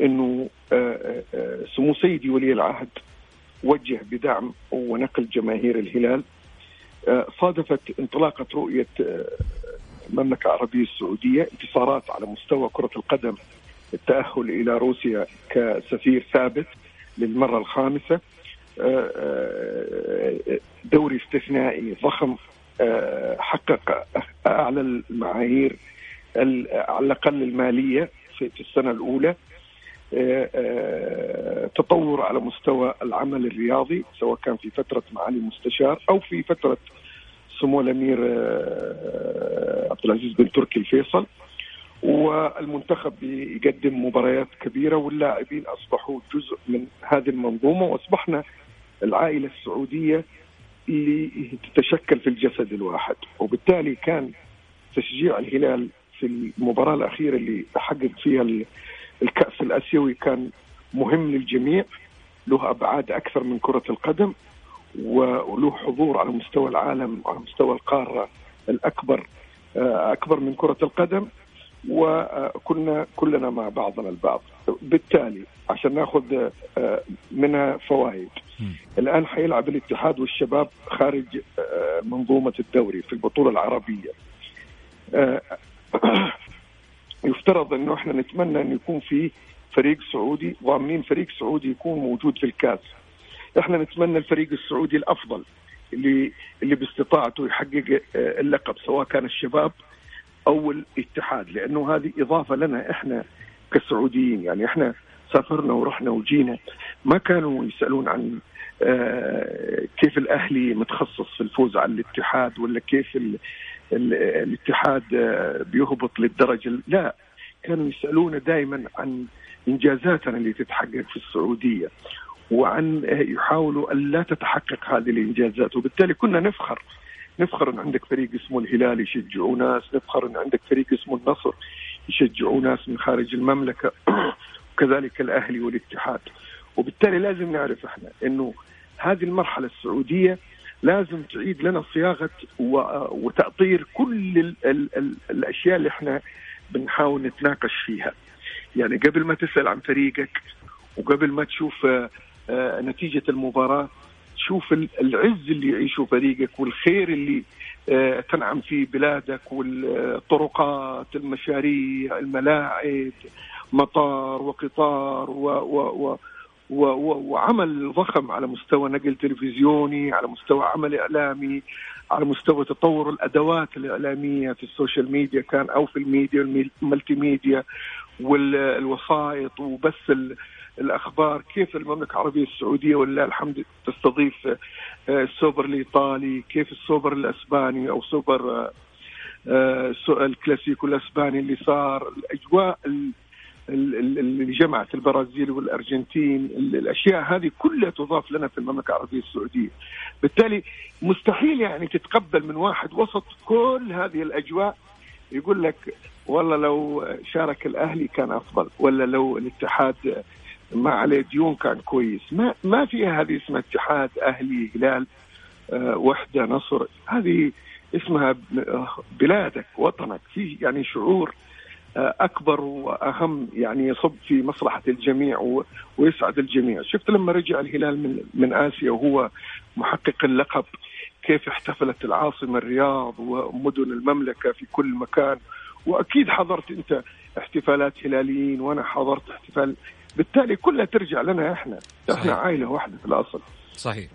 إنه آه، آه، سمو سيدي ولي العهد وجه بدعم ونقل جماهير الهلال آه، صادفت انطلاقة رؤية آه، المملكه العربيه السعودية انتصارات على مستوى كرة القدم التأهل إلى روسيا كسفير ثابت للمرة الخامسة آه، آه، دوري استثنائي ضخم آه، حقق أعلى المعايير ال- على الأقل المالية في السنة الأولى. آه، آه، تطور على مستوى العمل الرياضي سواء كان في فترة معالي المستشار أو في فترة سمو الأمير آه، عبد العزيز بن تركي الفيصل. والمنتخب يقدم مباريات كبيرة واللاعبين أصبحوا جزء من هذه المنظومة وأصبحنا العائلة السعودية اللي تتشكل في الجسد الواحد. وبالتالي كان تشجيع الهلال في المباراة الأخيرة اللي حقق فيها ال- الكأس الأسيوي كان مهم للجميع له أبعاد أكثر من كرة القدم وله حضور على مستوى العالم وعلى مستوى القارة الأكبر آه، أكبر من كرة القدم وكنا كلنا مع بعضنا البعض. بالتالي عشان نأخذ آه، منها فوائد. الآن حيلعب الاتحاد والشباب خارج آه، منظومة الدوري في البطولة العربية. يفترض أنه إحنا نتمنى انه يكون في فريق سعودي ضامنين فريق سعودي يكون موجود في الكاس. إحنا نتمنى الفريق السعودي الأفضل اللي اللي باستطاعته يحقق آه، اللقب سواء كان الشباب أو الاتحاد لأنه هذه إضافة لنا إحنا كسعوديين. يعني إحنا سافرنا ورحنا وجينا ما كانوا يسألون عن آه، كيف الأهلي متخصص في الفوز على الاتحاد ولا كيف الاتحاد آه، بيهبط للدرجة لا كانوا يسالونا دائما عن إنجازاتنا اللي تتحقق في السعودية وعن آه، يحاولوا أن لا تتحقق هذه الإنجازات. وبالتالي كنا نفخر نفخر إن عندك فريق اسمه الهلال يشجعوا ناس نفخر إن عندك فريق اسمه النصر يشجعوا ناس من خارج المملكة وكذلك الأهلي والاتحاد. وبالتالي لازم نعرف إحنا إنه هذه المرحلة السعودية لازم تعيد لنا صياغة وتأطير كل ال ال ال الأشياء اللي إحنا بنحاول نتناقش فيها. يعني قبل ما تسأل عن فريقك وقبل ما تشوف آه، آه، نتيجة المباراة تشوف ال- العز اللي يعيشه فريقك والخير اللي آه، تنعم فيه بلادك والطرقات المشاريع الملاعب مطار وقطار و و و وعمل ضخم على مستوى نقل تلفزيوني على مستوى عمل إعلامي على مستوى تطور الأدوات الإعلامية في ال social media كان أو في ال media ال multimedia والوسائط وبث ال- الأخبار كيف المملكة العربية السعودية ولله الحمد تستضيف آه، السوبر الإيطالي كيف السوبر الأسباني أو سوبر آه، آه، الكلاسيكو الأسباني اللي صار الأجواء ال- ال- ال- اللي جمعت البرازيل والأرجنتين ال- الأشياء هذه كلها تضاف لنا في المملكة العربية السعودية. بالتالي مستحيل يعني تتقبل من واحد وسط كل هذه الأجواء يقول لك والله لو شارك الأهلي كان أفضل ولا لو الاتحاد ما عليه ديون كان كويس. ما ما فيها هذه اسمها اتحاد أهلي هلال آه، وحدة نصر. هذه اسمها بلادك وطنك. في يعني شعور أكبر وأهم يعني يصب في مصلحة الجميع ويسعد الجميع، شفت لما رجع الهلال من من آسيا وهو محقق اللقب كيف احتفلت العاصمة الرياض ومدن المملكة في كل مكان. وأكيد حضرت أنت احتفالات هلاليين وأنا حضرت احتفال. بالتالي كلها ترجع لنا إحنا. صحيح. إحنا عائلة واحدة في الأصل.
صحيح.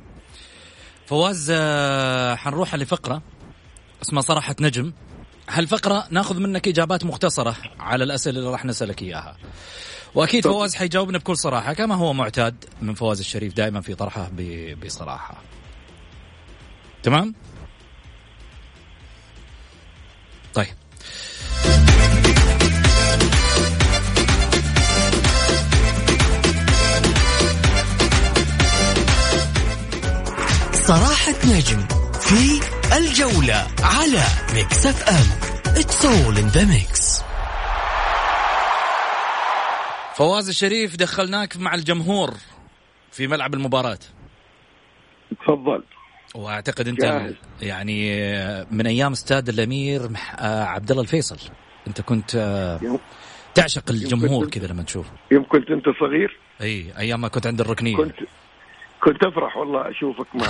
فواز آه، حنروح لفقرة. اسمها صراحة نجم. هالفقرة ناخذ منك إجابات مختصرة؟ على الأسئلة اللي راح نسألك إياها. وأكيد فواز حيجاوبنا بكل صراحة كما هو معتاد من فواز الشريف دائما في طرحه بصراحة. تمام؟ طيب.
صراحة نجم في الجولة على Mix FM It's all in the mix.
فواز الشريف دخلناك مع الجمهور في ملعب المباراة.
تفضل.
وأعتقد أنت جاهز. يعني من أيام استاد الأمير آه، عبد الله الفيصل. أنت كنت آه، تعشق الجمهور كذا لما تشوف
يوم كنت أنت صغير؟
إي أيام ما كنت عند الركنية.
كنت كنت أفرح والله أشوفك مع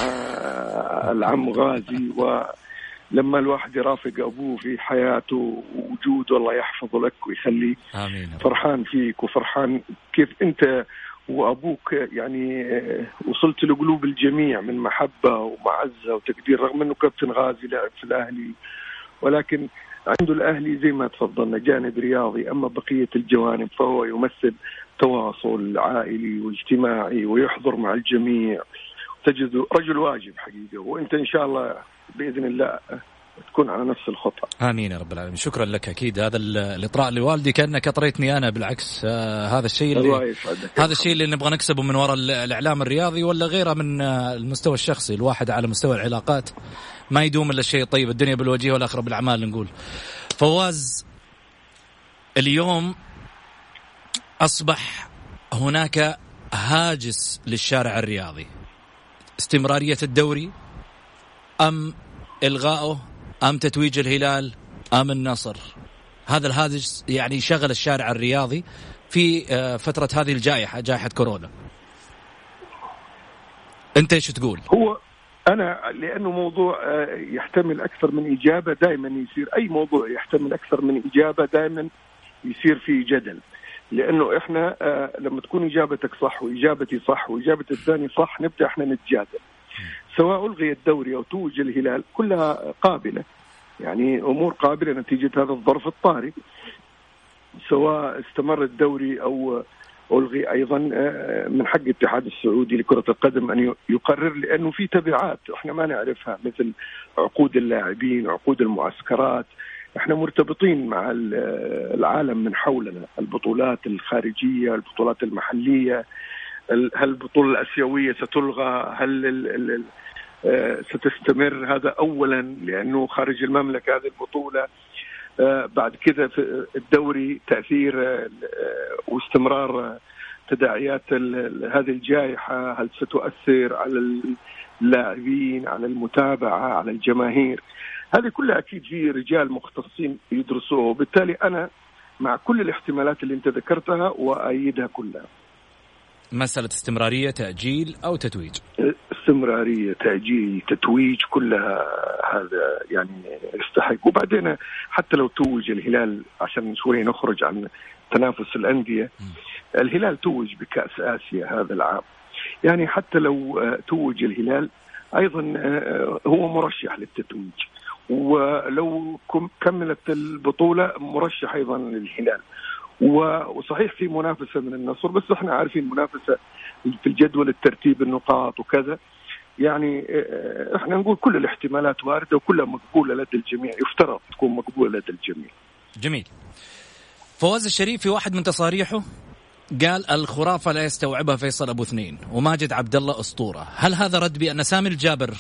العم غازي ولما الواحد يرافق أبوه في حياته ووجوده الله يحفظه لك ويخليه
آمين.
فرحان فيك وفرحان كيف أنت وأبوك يعني وصلت لقلوب الجميع من محبة ومعزة وتقدير رغم إنه كابتن غازي لعب في الأهلي ولكن عنده الأهلي زي ما تفضلنا جانب رياضي. أما بقية الجوانب فهو يمثل تواصل عائلي واجتماعي ويحضر مع الجميع. تجد رجل واجب حقيقة وإنت إن شاء الله بإذن الله تكون على نفس الخطى
آمين يا رب العالمين. شكرا لك أكيد. هذا الإطراء لوالدي كأنك أطريتني أنا بالعكس. آه هذا الشيء اللي هذا الشيء اللي نبغى نكسبه من وراء الإعلام الرياضي ولا غيره من آه المستوى الشخصي الواحد على مستوى العلاقات. ما يدوم إلا الشيء الطيب الدنيا بالوجيه والآخرة بالأعمال نقول. فواز اليوم أصبح هناك هاجس للشارع الرياضي. استمرارية الدوري أم الغائه أم تتويج الهلال أم النصر. هذا الهاجس يعني شغل الشارع الرياضي في آه، فترة هذه الجائحة جائحة كورونا. أنت إيش تقول؟
هو أنا لأنه موضوع آه، يحتمل أكثر من إجابة دائما يصير أي موضوع يحتمل أكثر من إجابة دائما يصير فيه جدل. لأنه إحنا آه، لما تكون إجابتك صح وإجابتي صح وإجابة الثاني صح نبدأ إحنا نتجادل. سواء ألغي الدوري أو توج الهلال كلها قابلة. يعني أمور قابلة نتيجة هذا الظرف الطارئ. سواء استمر الدوري أو ألغي أيضا آه، من حق الاتحاد السعودي لكرة القدم أن يقرر لأنه في تبعات إحنا ما نعرفها مثل عقود اللاعبين عقود المعسكرات. إحنا مرتبطين مع العالم من حولنا. البطولات الخارجية البطولات المحلية. هل البطولة الآسيوية ستلغى؟ هل آه، ستستمر؟ هذا اولا لأنه خارج المملكة هذه البطولة. آه، بعد كذا الدوري تأثير آه، واستمرار تداعيات هذه الجائحة. هل ستؤثر على اللاعبين على المتابعة على الجماهير؟ هذه كلها أكيد في رجال مختصين يدرسوها وبالتالي أنا مع كل الاحتمالات اللي أنت ذكرتها وايدها كلها.
مسألة استمرارية تأجيل أو تتويج؟
استمرارية تأجيل تتويج كلها هذا يعني يستحق. وبعدين حتى لو توج الهلال عشان شوي نخرج عن تنافس الأندية الهلال توج بكأس آسيا هذا العام. يعني حتى لو توج الهلال أيضا هو مرشح للتتويج. ولو كملت البطولة مرشح أيضا للهلال وصحيح في منافسة من النصر بس إحنا عارفين منافسة في الجدول الترتيب النقاط وكذا يعني آه، إحنا نقول كل الاحتمالات واردة وكلها مقبولة لدى الجميع يفترض تكون مقبولة لدى الجميع.
جميل. فواز الشريف في واحد من تصاريحه قال الخرافة لا يستوعبها فيصل أبو اثنين وماجد عبد الله أسطورة، هل هذا رد بأن سامي الجابر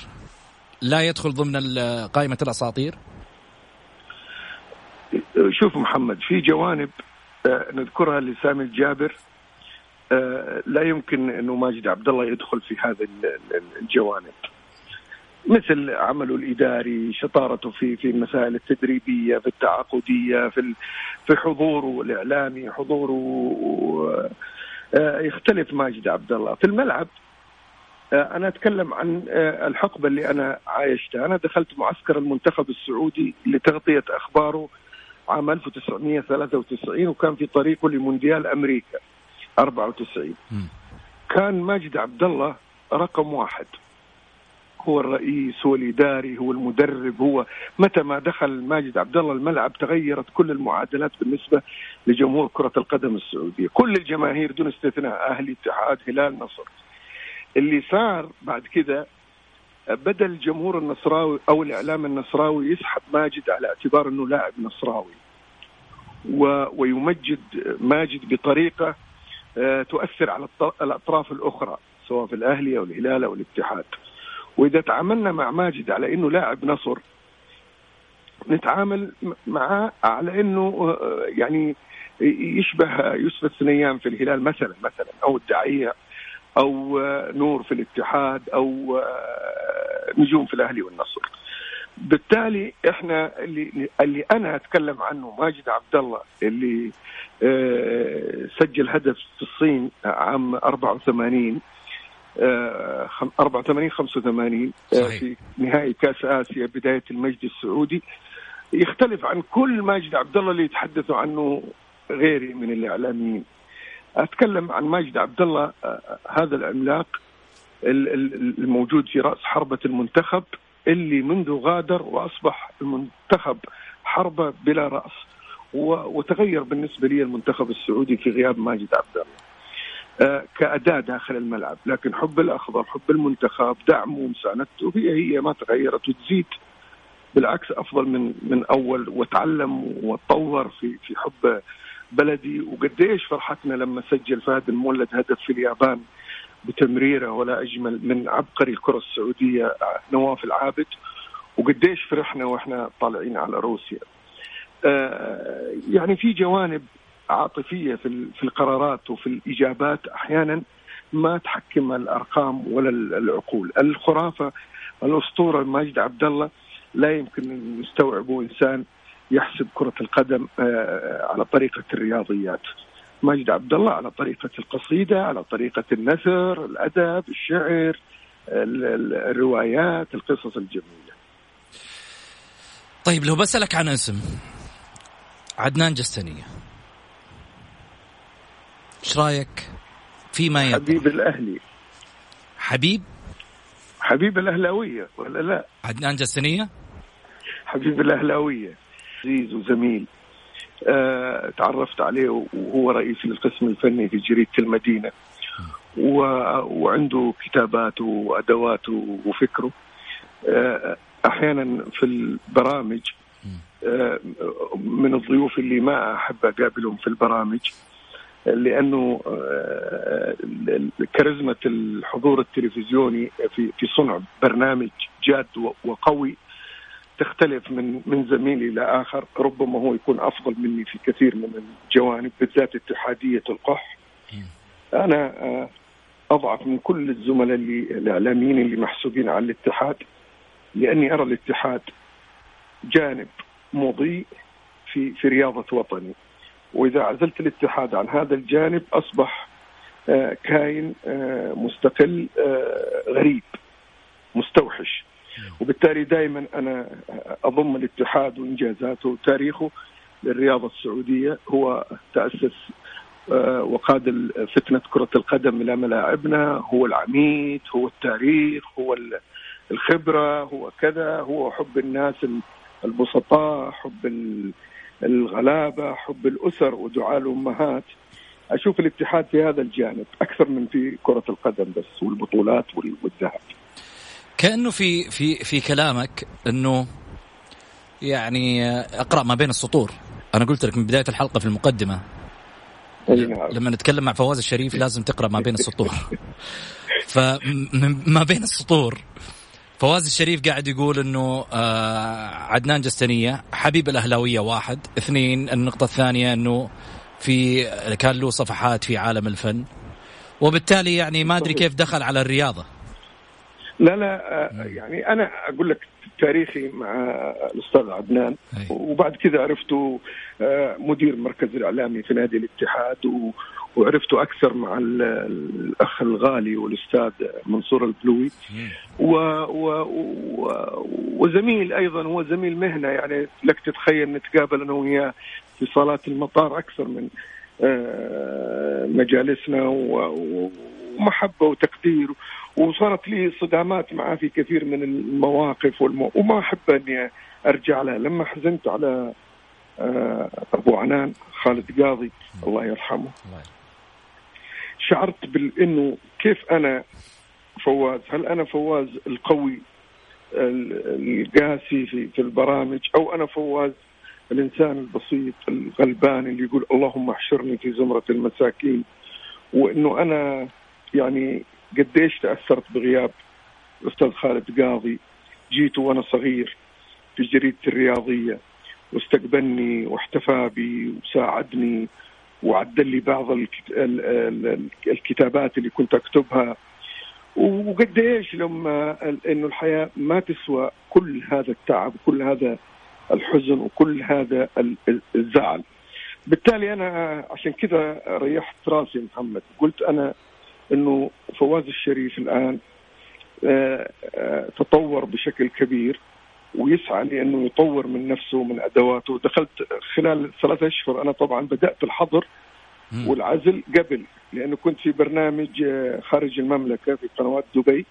لا يدخل ضمن قائمة الأساطير؟
شوف محمد في جوانب آه، نذكرها لسامي الجابر. آه، لا يمكن إنه ماجد عبد الله يدخل في هذه الجوانب. مثل عمله الإداري شطارته في في المسائل التدريبية في التعاقدية في في حضوره الإعلامي حضوره آه، يختلف ماجد عبد الله في الملعب أنا أتكلم عن آه، الحقبة اللي أنا عايشتها. أنا دخلت معسكر المنتخب السعودي لتغطية أخباره عام 1993 وكان في طريقه لمونديال أمريكا 94 كان ماجد عبد الله رقم واحد. هو الرئيس هو الإداري هو المدرب هو متى ما دخل ماجد عبد الله الملعب تغيرت كل المعادلات بالنسبة لجمهور كرة القدم السعودية، كل الجماهير دون استثناء أهلي اتحاد هلال نصر. اللي صار بعد كده بدا الجمهور النصراوي أو الإعلام النصراوي يسحب ماجد على اعتبار إنه لاعب نصراوي. ويمجد ماجد بطريقة آه، تؤثر على الأطراف الأخرى سواء في الأهلي أو الهلال أو الاتحاد. وإذا تعاملنا مع ماجد على إنه لاعب نصر نتعامل معاه على إنه آه، يعني يشبه يوسف السنيان في الهلال مثلا مثلا أو الدعية أو آه، نور في الاتحاد أو آه، نجوم في الأهلي والنصر. بالتالي إحنا اللي اللي أنا أتكلم عنه ماجد عبد الله اللي سجل هدف في الصين عام 84 84 85 آه، صحيح. في نهائي كأس آسيا بداية المجد السعودي يختلف عن كل ماجد عبد الله اللي يتحدثوا عنه غيري من الإعلاميين أتكلم عن ماجد عبد الله آه، هذا العملاق الموجود في رأس حربة المنتخب اللي منذ غادر وأصبح المنتخب حربه بلا رأس وتغير بالنسبة لي المنتخب السعودي في غياب ماجد عبد الله آه، كأداة داخل الملعب. لكن حب الأخضر حب المنتخب دعمه ومساندته هي هي ما تغيرت وتزيد. بالعكس أفضل من من أول وتعلم وتطور في في حب بلدي وقديش فرحتنا لما سجل فهد المولد هدف في اليابان بتمريره ولا أجمل من عبقري الكرة السعودية نواف العابد. وقديش فرحنا وإحنا طالعين على روسيا. آه، يعني في جوانب عاطفية في في القرارات وفي الإجابات أحيانا ما تحكم الأرقام ولا العقول. الخرافة الأسطورة ماجد عبد الله لا يمكن أن يستوعبه إنسان يحسب كرة القدم آه، على طريقة الرياضيات. ماجد عبد الله على طريقة القصيدة على طريقة النثر الأدب الشعر الروايات القصص الجميلة.
طيب لو بسألك عن اسم عدنان جستنية إيش رأيك؟ فيما يطرح
حبيب الأهلي.
حبيب؟
حبيب الأهلاوية ولا لا؟
عدنان جسنيه
حبيب الأهلاوية. عزيز وزميل آه تعرفت عليه وهو رئيس القسم الفني في جريدة المدينة. وعنده كتاباته وأدواته وفكره آه أحيانا في البرامج آه من الضيوف اللي ما أحب أقابلهم في البرامج لأنه كاريزما الحضور التلفزيوني في في صنع برنامج جاد وقوي تختلف من من زميلي لاخر ربما هو يكون أفضل مني في كثير من الجوانب بالذات اتحادية القح أنا آه، أضعف من كل الزملاء اللي الإعلاميين اللي محسوبين على الاتحاد لأني أرى الاتحاد جانب مضيء في في رياضة وطني. وإذا عزلت الاتحاد عن هذا الجانب أصبح آه، كائن آه، مستقل غريب مستوحش. وبالتالي دائما أنا أضم الاتحاد وإنجازاته وتاريخه للرياضة السعودية. هو تأسس وقاد فتنة كرة القدم إلى ملاعبنا. هو العميد هو التاريخ هو الخبرة هو كذا. هو حب الناس البسطاء حب الغلابة حب الأسر ودعاء الأمهات. أشوف الاتحاد في هذا الجانب أكثر من في كرة القدم بس والبطولات والذهب.
كأنه في في في كلامك إنه يعني أقرأ ما بين السطور. أنا قلت لك من بداية الحلقة في المقدمة. نعم. لما نتكلم مع فواز الشريف لازم تقرأ ما بين السطور. فما بين السطور فواز الشريف قاعد يقول إنه آه عدنان جستنية حبيب الأهلاوية واحد. اثنين النقطة الثانية إنه في كان له صفحات في عالم الفن. وبالتالي يعني ما أدري كيف دخل على الرياضة.
لا لا آه، يعني أنا أقول لك تاريخي مع الأستاذ عدنان. وبعد كذا عرفته آه، مدير المركز الإعلامي في نادي الاتحاد وعرفته أكثر مع ال- الأخ الغالي والأستاذ منصور البلوي. و و و وزميل أيضا هو زميل مهنة يعني لك تتخيل نتقابل أنا وياه في صالات المطار أكثر من آه، مجالسنا ومحبة وتقدير. وصارت لي صدامات معه في كثير من المواقف والمو... وما أحب إني أرجع لها. لما حزنت على آه، أبو عنان خالد قاضي الله يرحمه شعرت بانه كيف أنا فواز؟ هل أنا فواز القوي ال- القاسي في في البرامج أو أنا فواز الإنسان البسيط الغلبان اللي يقول اللهم احشرني في زمرة المساكين وإنه أنا يعني قديش تأثرت بغياب الاستاذ خالد قاضي؟ جيت وأنا صغير في جريدتي الرياضية واستقبلني واحتفى بي وساعدني وعدل لي بعض الكت- ال- ال- الكتابات اللي كنت أكتبها. وقديش لما ال- إنه الحياة ما تسوى كل هذا التعب وكل هذا الحزن وكل هذا ال- ال- الزعل. بالتالي أنا عشان كذا ريحت راسي محمد. قلت أنا إنه فواز الشريف الآن آه، آه، تطور بشكل كبير ويسعى لأنه يطور من نفسه ومن أدواته دخلت خلال ثلاثة أشهر أنا طبعا بدأت الحظر. والعزل قبل لأنه كنت في برنامج آه، خارج المملكة في قنوات دبي.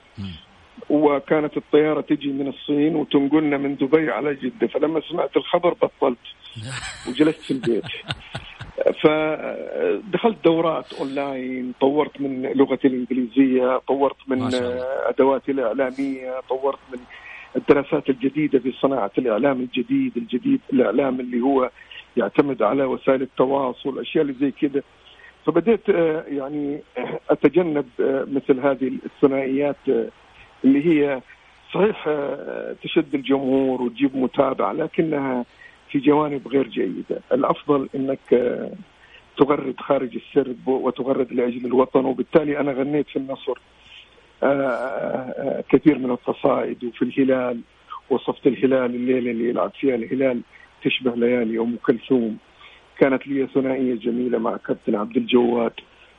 وكانت الطيارة تجي من الصين وتنقلنا من دبي على جدة فلما سمعت الخبر بطلت وجلست في البيت فدخلت دورات أونلاين طورت من لغتي الإنجليزية طورت من. أدواتي الإعلامية طورت من الدراسات الجديدة في صناعة الإعلام الجديد الجديد الإعلام اللي هو يعتمد على وسائل التواصل الاشياء اللي زي كده فبديت آه، يعني أتجنب آه، مثل هذه الثنائيات آه، اللي هي صحيح آه، تشد الجمهور وتجيب متابعة لكنها في جوانب غير جيدة، الأفضل إنك آه، تغرد خارج السرب وتغرد لأجل الوطن وبالتالي أنا غنيت في النصر آه، آه، كثير من القصائد وفي الهلال وصفت الهلال الليلة اللي يلعب فيها الهلال تشبه ليالي أم كلثوم. كانت لي ثنائية جميلة مع كابتن عبد الجواد.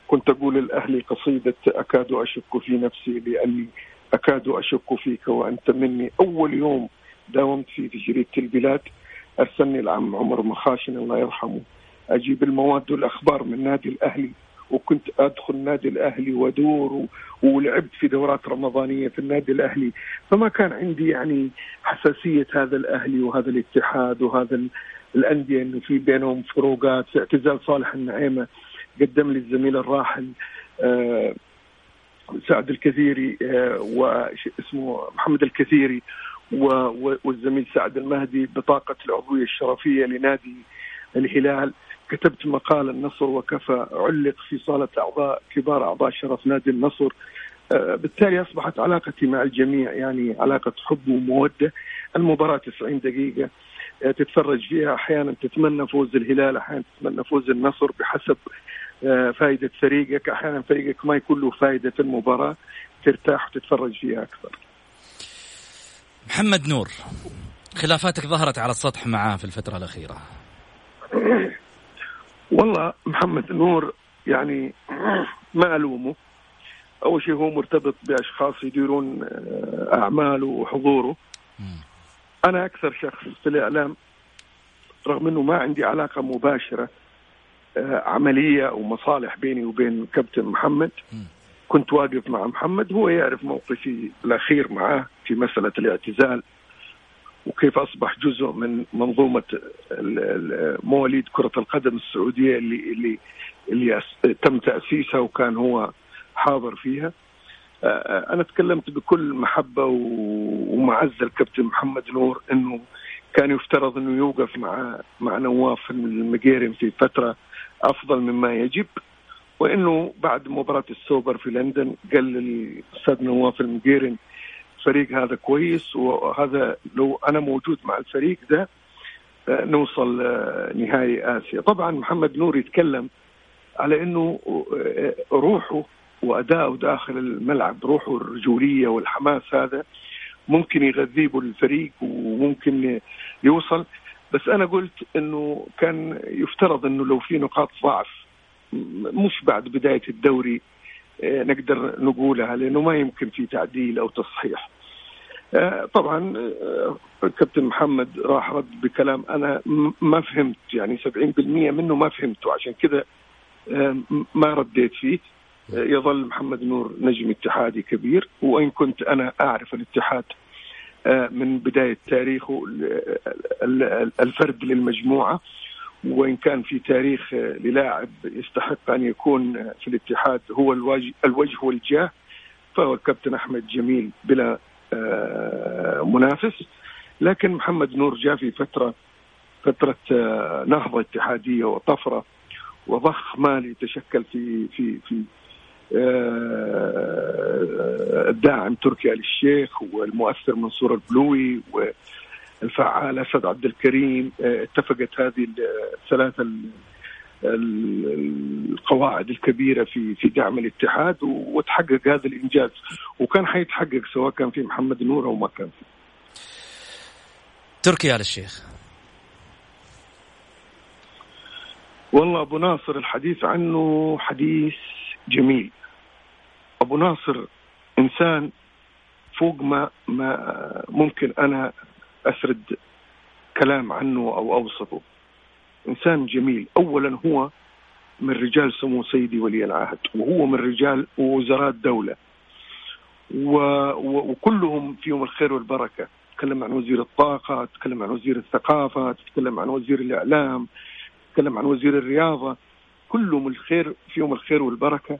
كنت أقول الاهلي قصيدة أكاد أشك في نفسي لاني أكاد أشك فيك وأنت مني. أول يوم داومت في جريدة البلاد ارسلني العم عمر مخاشن الله يرحمه أجيب المواد والأخبار من نادي الأهلي وكنت أدخل نادي الأهلي وأدور ولعبت في دورات رمضانية في النادي الأهلي. فما كان عندي يعني حساسية هذا الأهلي وهذا الاتحاد وهذا ال- الأندية إنه في بينهم فروقات في اعتزال صالح النعيمة قدم لي الزميل الراحل آه سعد الكثيري آه وش اسمه محمد الكثيري. والزميل سعد المهدي بطاقة العضوية الشرفية لنادي الهلال. كتبت مقال النصر وكفى علق في صالة أعضاء كبار أعضاء شرف نادي النصر. آه، بالتالي أصبحت علاقتي مع الجميع يعني علاقة حب ومودة. المباراة 90 دقيقة آه، تتفرج فيها. أحيانا تتمنى فوز الهلال أحيانا تتمنى فوز النصر بحسب آه، فائدة فريقك. أحيانا فريقك ما يكون له فائدة في المباراة ترتاح وتتفرج فيها أكثر.
محمد نور خلافاتك ظهرت على السطح معاه في الفترة الأخيرة.
والله محمد نور يعني ما ألومه. أول شيء هو مرتبط بأشخاص يديرون آه، أعماله وحضوره. أنا أكثر شخص في الإعلام رغم إنه ما عندي علاقة مباشرة آه، عملية أو مصالح بيني وبين كابتن محمد. كنت واقف مع محمد هو يعرف موقفي الأخير معاه في مسألة الاعتزال وكيف أصبح جزء من ال- مواليد كرة القدم السعودية اللي اللي اللي تم تأسيسها وكان هو حاضر فيها. أنا تكلمت بكل محبة و- ومعزه الكابتن محمد نور إنه كان يفترض إنه يوقف مع مع نواف المقيرن في فترة أفضل مما يجب. وإنه بعد مباراة السوبر في لندن قال للأستاذ نواف المقيرن الفريق هذا كويس وهذا لو أنا موجود مع الفريق ده آه، نوصل آه، نهائي آسيا. طبعا محمد نور يتكلم على إنه آه، روحه وأداؤه داخل الملعب روحه الرجولية والحماس هذا ممكن يغذيه الفريق وممكن يوصل. بس أنا قلت إنه كان يفترض إنه لو في نقاط ضعف مش بعد بداية الدوري نقدر نقولها لأنه ما يمكن في تعديل أو تصحيح. آه، طبعا آه، كابتن محمد راح رد بكلام أنا ما فهمت يعني 70% منه ما فهمته. عشان كذا آه، ما رديت فيه. يظل محمد نور نجم اتحادي كبير. وإن كنت أنا أعرف الاتحاد من بداية تاريخه الفرد للمجموعة. وإن كان في تاريخ للاعب يستحق أن يكون في الاتحاد هو الوجه, الوجه والجاه فهو الكابتن أحمد جميل بلا آه، منافس. لكن محمد نور جاء في فترة فترة آه، نهضة اتحادية وطفرة وضخ مالي تشكل في في في آه، الداعم تركي آل الشيخ والمؤثر منصور البلوي والفعال اسد عبد الكريم اتفقت هذه الثلاثة القواعد الكبيرة في في دعم الاتحاد وتحقق هذا الإنجاز. وكان حيتحقق سواء كان في محمد نور أو ما كان في.
تركي آل الشيخ.
والله أبو ناصر الحديث عنه حديث جميل. أبو ناصر إنسان فوق ما ما ممكن أنا اسرد كلام عنه أو أوصفه. إنسان جميل. اولا هو من رجال سمو سيدي ولي العهد وهو من رجال وزراء الدولة. و... و... وكلهم فيهم الخير والبركة. تكلم عن وزير الطاقة تكلم عن وزير الثقافه تتكلم عن وزير الإعلام تتكلم عن وزير الرياضة. كلهم الخير فيهم الخير والبركة.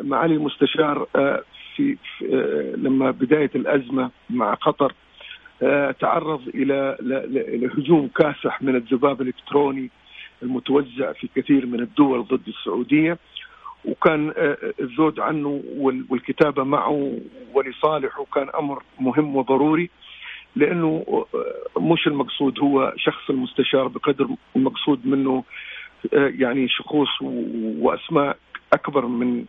معالي المستشار آه، في, في آه، لما بداية الأزمة مع قطر تعرض إلى هجوم كاسح من الذباب الإلكتروني المتوزع في كثير من الدول ضد السعودية. وكان آه، الذود عنه والكتابة معه ولصالحه كان أمر مهم وضروري لأنه آه، مش المقصود هو شخص المستشار بقدر المقصود منه يعني شخوص وأسماء أكبر من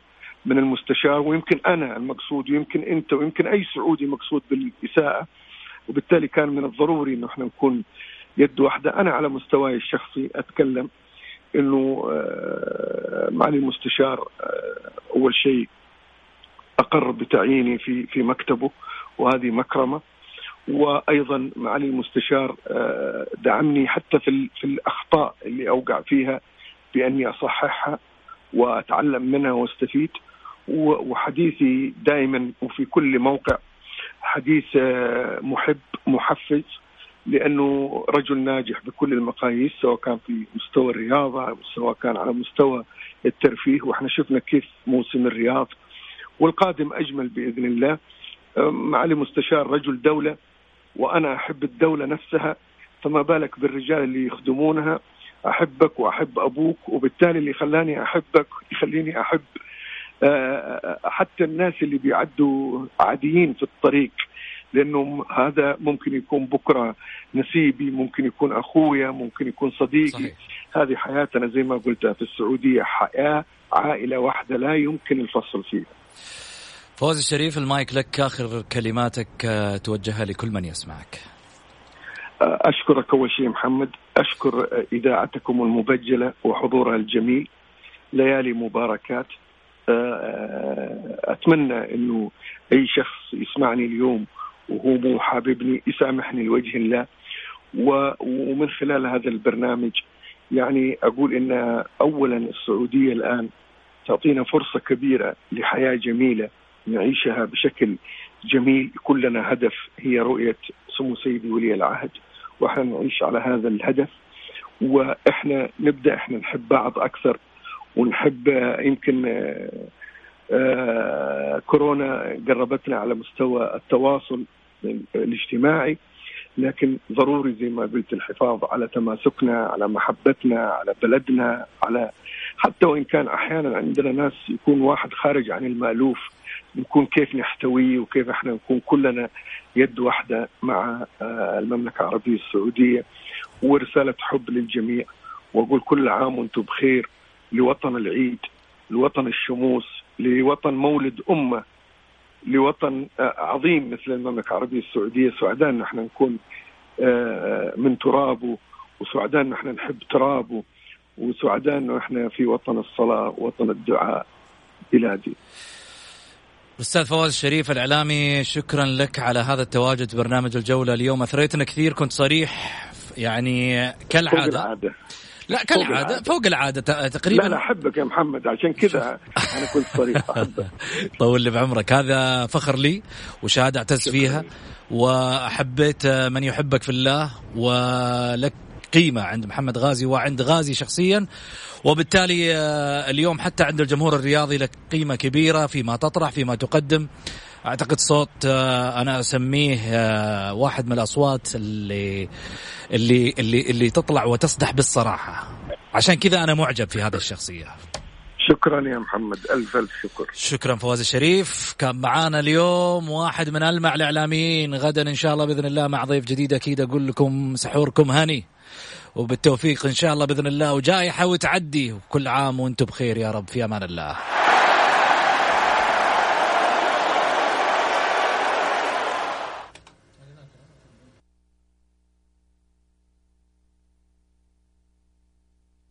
من المستشار. ويمكن أنا المقصود ويمكن أنت ويمكن أي سعودي مقصود بالإساءة. وبالتالي كان من الضروري إنه إحنا نكون يد واحدة. أنا على مستواي الشخصي أتكلم إنه آه، معالي المستشار آه، أول شيء أقر بتعييني في في مكتبه وهذه مكرمة. وأيضا معالي المستشار آه، دعمني حتى في في الأخطاء اللي أوقع فيها بأني أصححها وأتعلم منها واستفيد. وحديثي دائما وفي كل موقع حديث آه، محب محفز لأنه رجل ناجح بكل المقاييس سواء كان في مستوى الرياضة سواء كان على مستوى الترفيه وإحنا شفنا كيف موسم الرياض والقادم أجمل بإذن الله. معالي مستشار رجل دولة وأنا أحب الدولة نفسها فما بالك بالرجال اللي يخدمونها؟ أحبك وأحب أبوك وبالتالي اللي خلاني أحبك يخليني أحب حتى الناس اللي بيعدوا عاديين في الطريق لأنه هذا ممكن يكون بكرة نسيبي ممكن يكون أخويا ممكن يكون صديقي. صحيح. هذه حياتنا زي ما قلت في السعودية حياة عائلة واحدة لا يمكن الفصل فيها.
فوز الشريف المايك لك آخر كلماتك آه، توجهها لكل من يسمعك.
آه، أشكرك أول شيء محمد أشكر إذاعتكم المبجلة وحضورها الجميل. ليالي مباركات. آه، اتمنى إنه أي شخص يسمعني اليوم وهو مو حاببني يسامحني لوجه الله. ومن خلال هذا البرنامج يعني أقول إن اولا السعودية الآن تعطينا فرصة كبيرة لحياة جميلة نعيشها بشكل جميل. يكون لنا هدف هي رؤية سمو سيدي ولي العهد وإحنا نعيش على هذا الهدف. وإحنا نبدأ إحنا نحب بعض أكثر. ونحب يمكن آه، كورونا قربتنا على مستوى التواصل الاجتماعي لكن ضروري زي ما قلت الحفاظ على تماسكنا على محبتنا على بلدنا على حتى وإن كان أحيانا عندنا ناس يكون واحد خارج عن المألوف نكون كيف نحتويه وكيف إحنا نكون كلنا يد واحدة مع آه، المملكة العربية السعودية ورسالة حب للجميع وأقول كل عام وأنتم بخير. لوطن العيد لوطن الشموس لوطن مولد أمة لوطن آه، عظيم مثل المملكة العربية السعودية. سعداء ان إحنا نكون آه، من ترابه وسعداء ان إحنا نحب ترابه وسعداء إحنا في وطن الصلاة وطن الدعاء بلادي.
أستاذ فواز الشريف الإعلامي شكرا لك على هذا التواجد برنامج الجولة اليوم. أثريتنا كثير كنت صريح يعني كالعادة.
فوق العادة.
لا كالعادة فوق العادة تقريبا.
لا لا أحبك يا محمد عشان كذا أنا كنت صريح. أحبك.
طول لي بعمرك. هذا فخر لي وشهادة اعتز فيها وحبيت من يحبك في الله ولك قيمة عند محمد غازي وعند غازي شخصيا. وبالتالي آه، اليوم حتى عند الجمهور الرياضي لك قيمة كبيرة فيما تطرح فيما تقدم. أعتقد صوت آه، أنا أسميه آه، واحد من الأصوات اللي اللي اللي اللي تطلع وتصدح بالصراحة. عشان كذا أنا معجب في هذه الشخصية.
شكرا يا محمد. ألف ألف شكر.
شكرا فواز الشريف. كان معانا اليوم واحد من ألمع الإعلاميين. غدا إن شاء الله بإذن الله مع ضيف جديد. أكيد أقول لكم سحوركم هني. وبالتوفيق إن شاء الله بإذن الله. وجائحه وتعدي وكل عام وأنتم بخير يا رب. في أمان الله.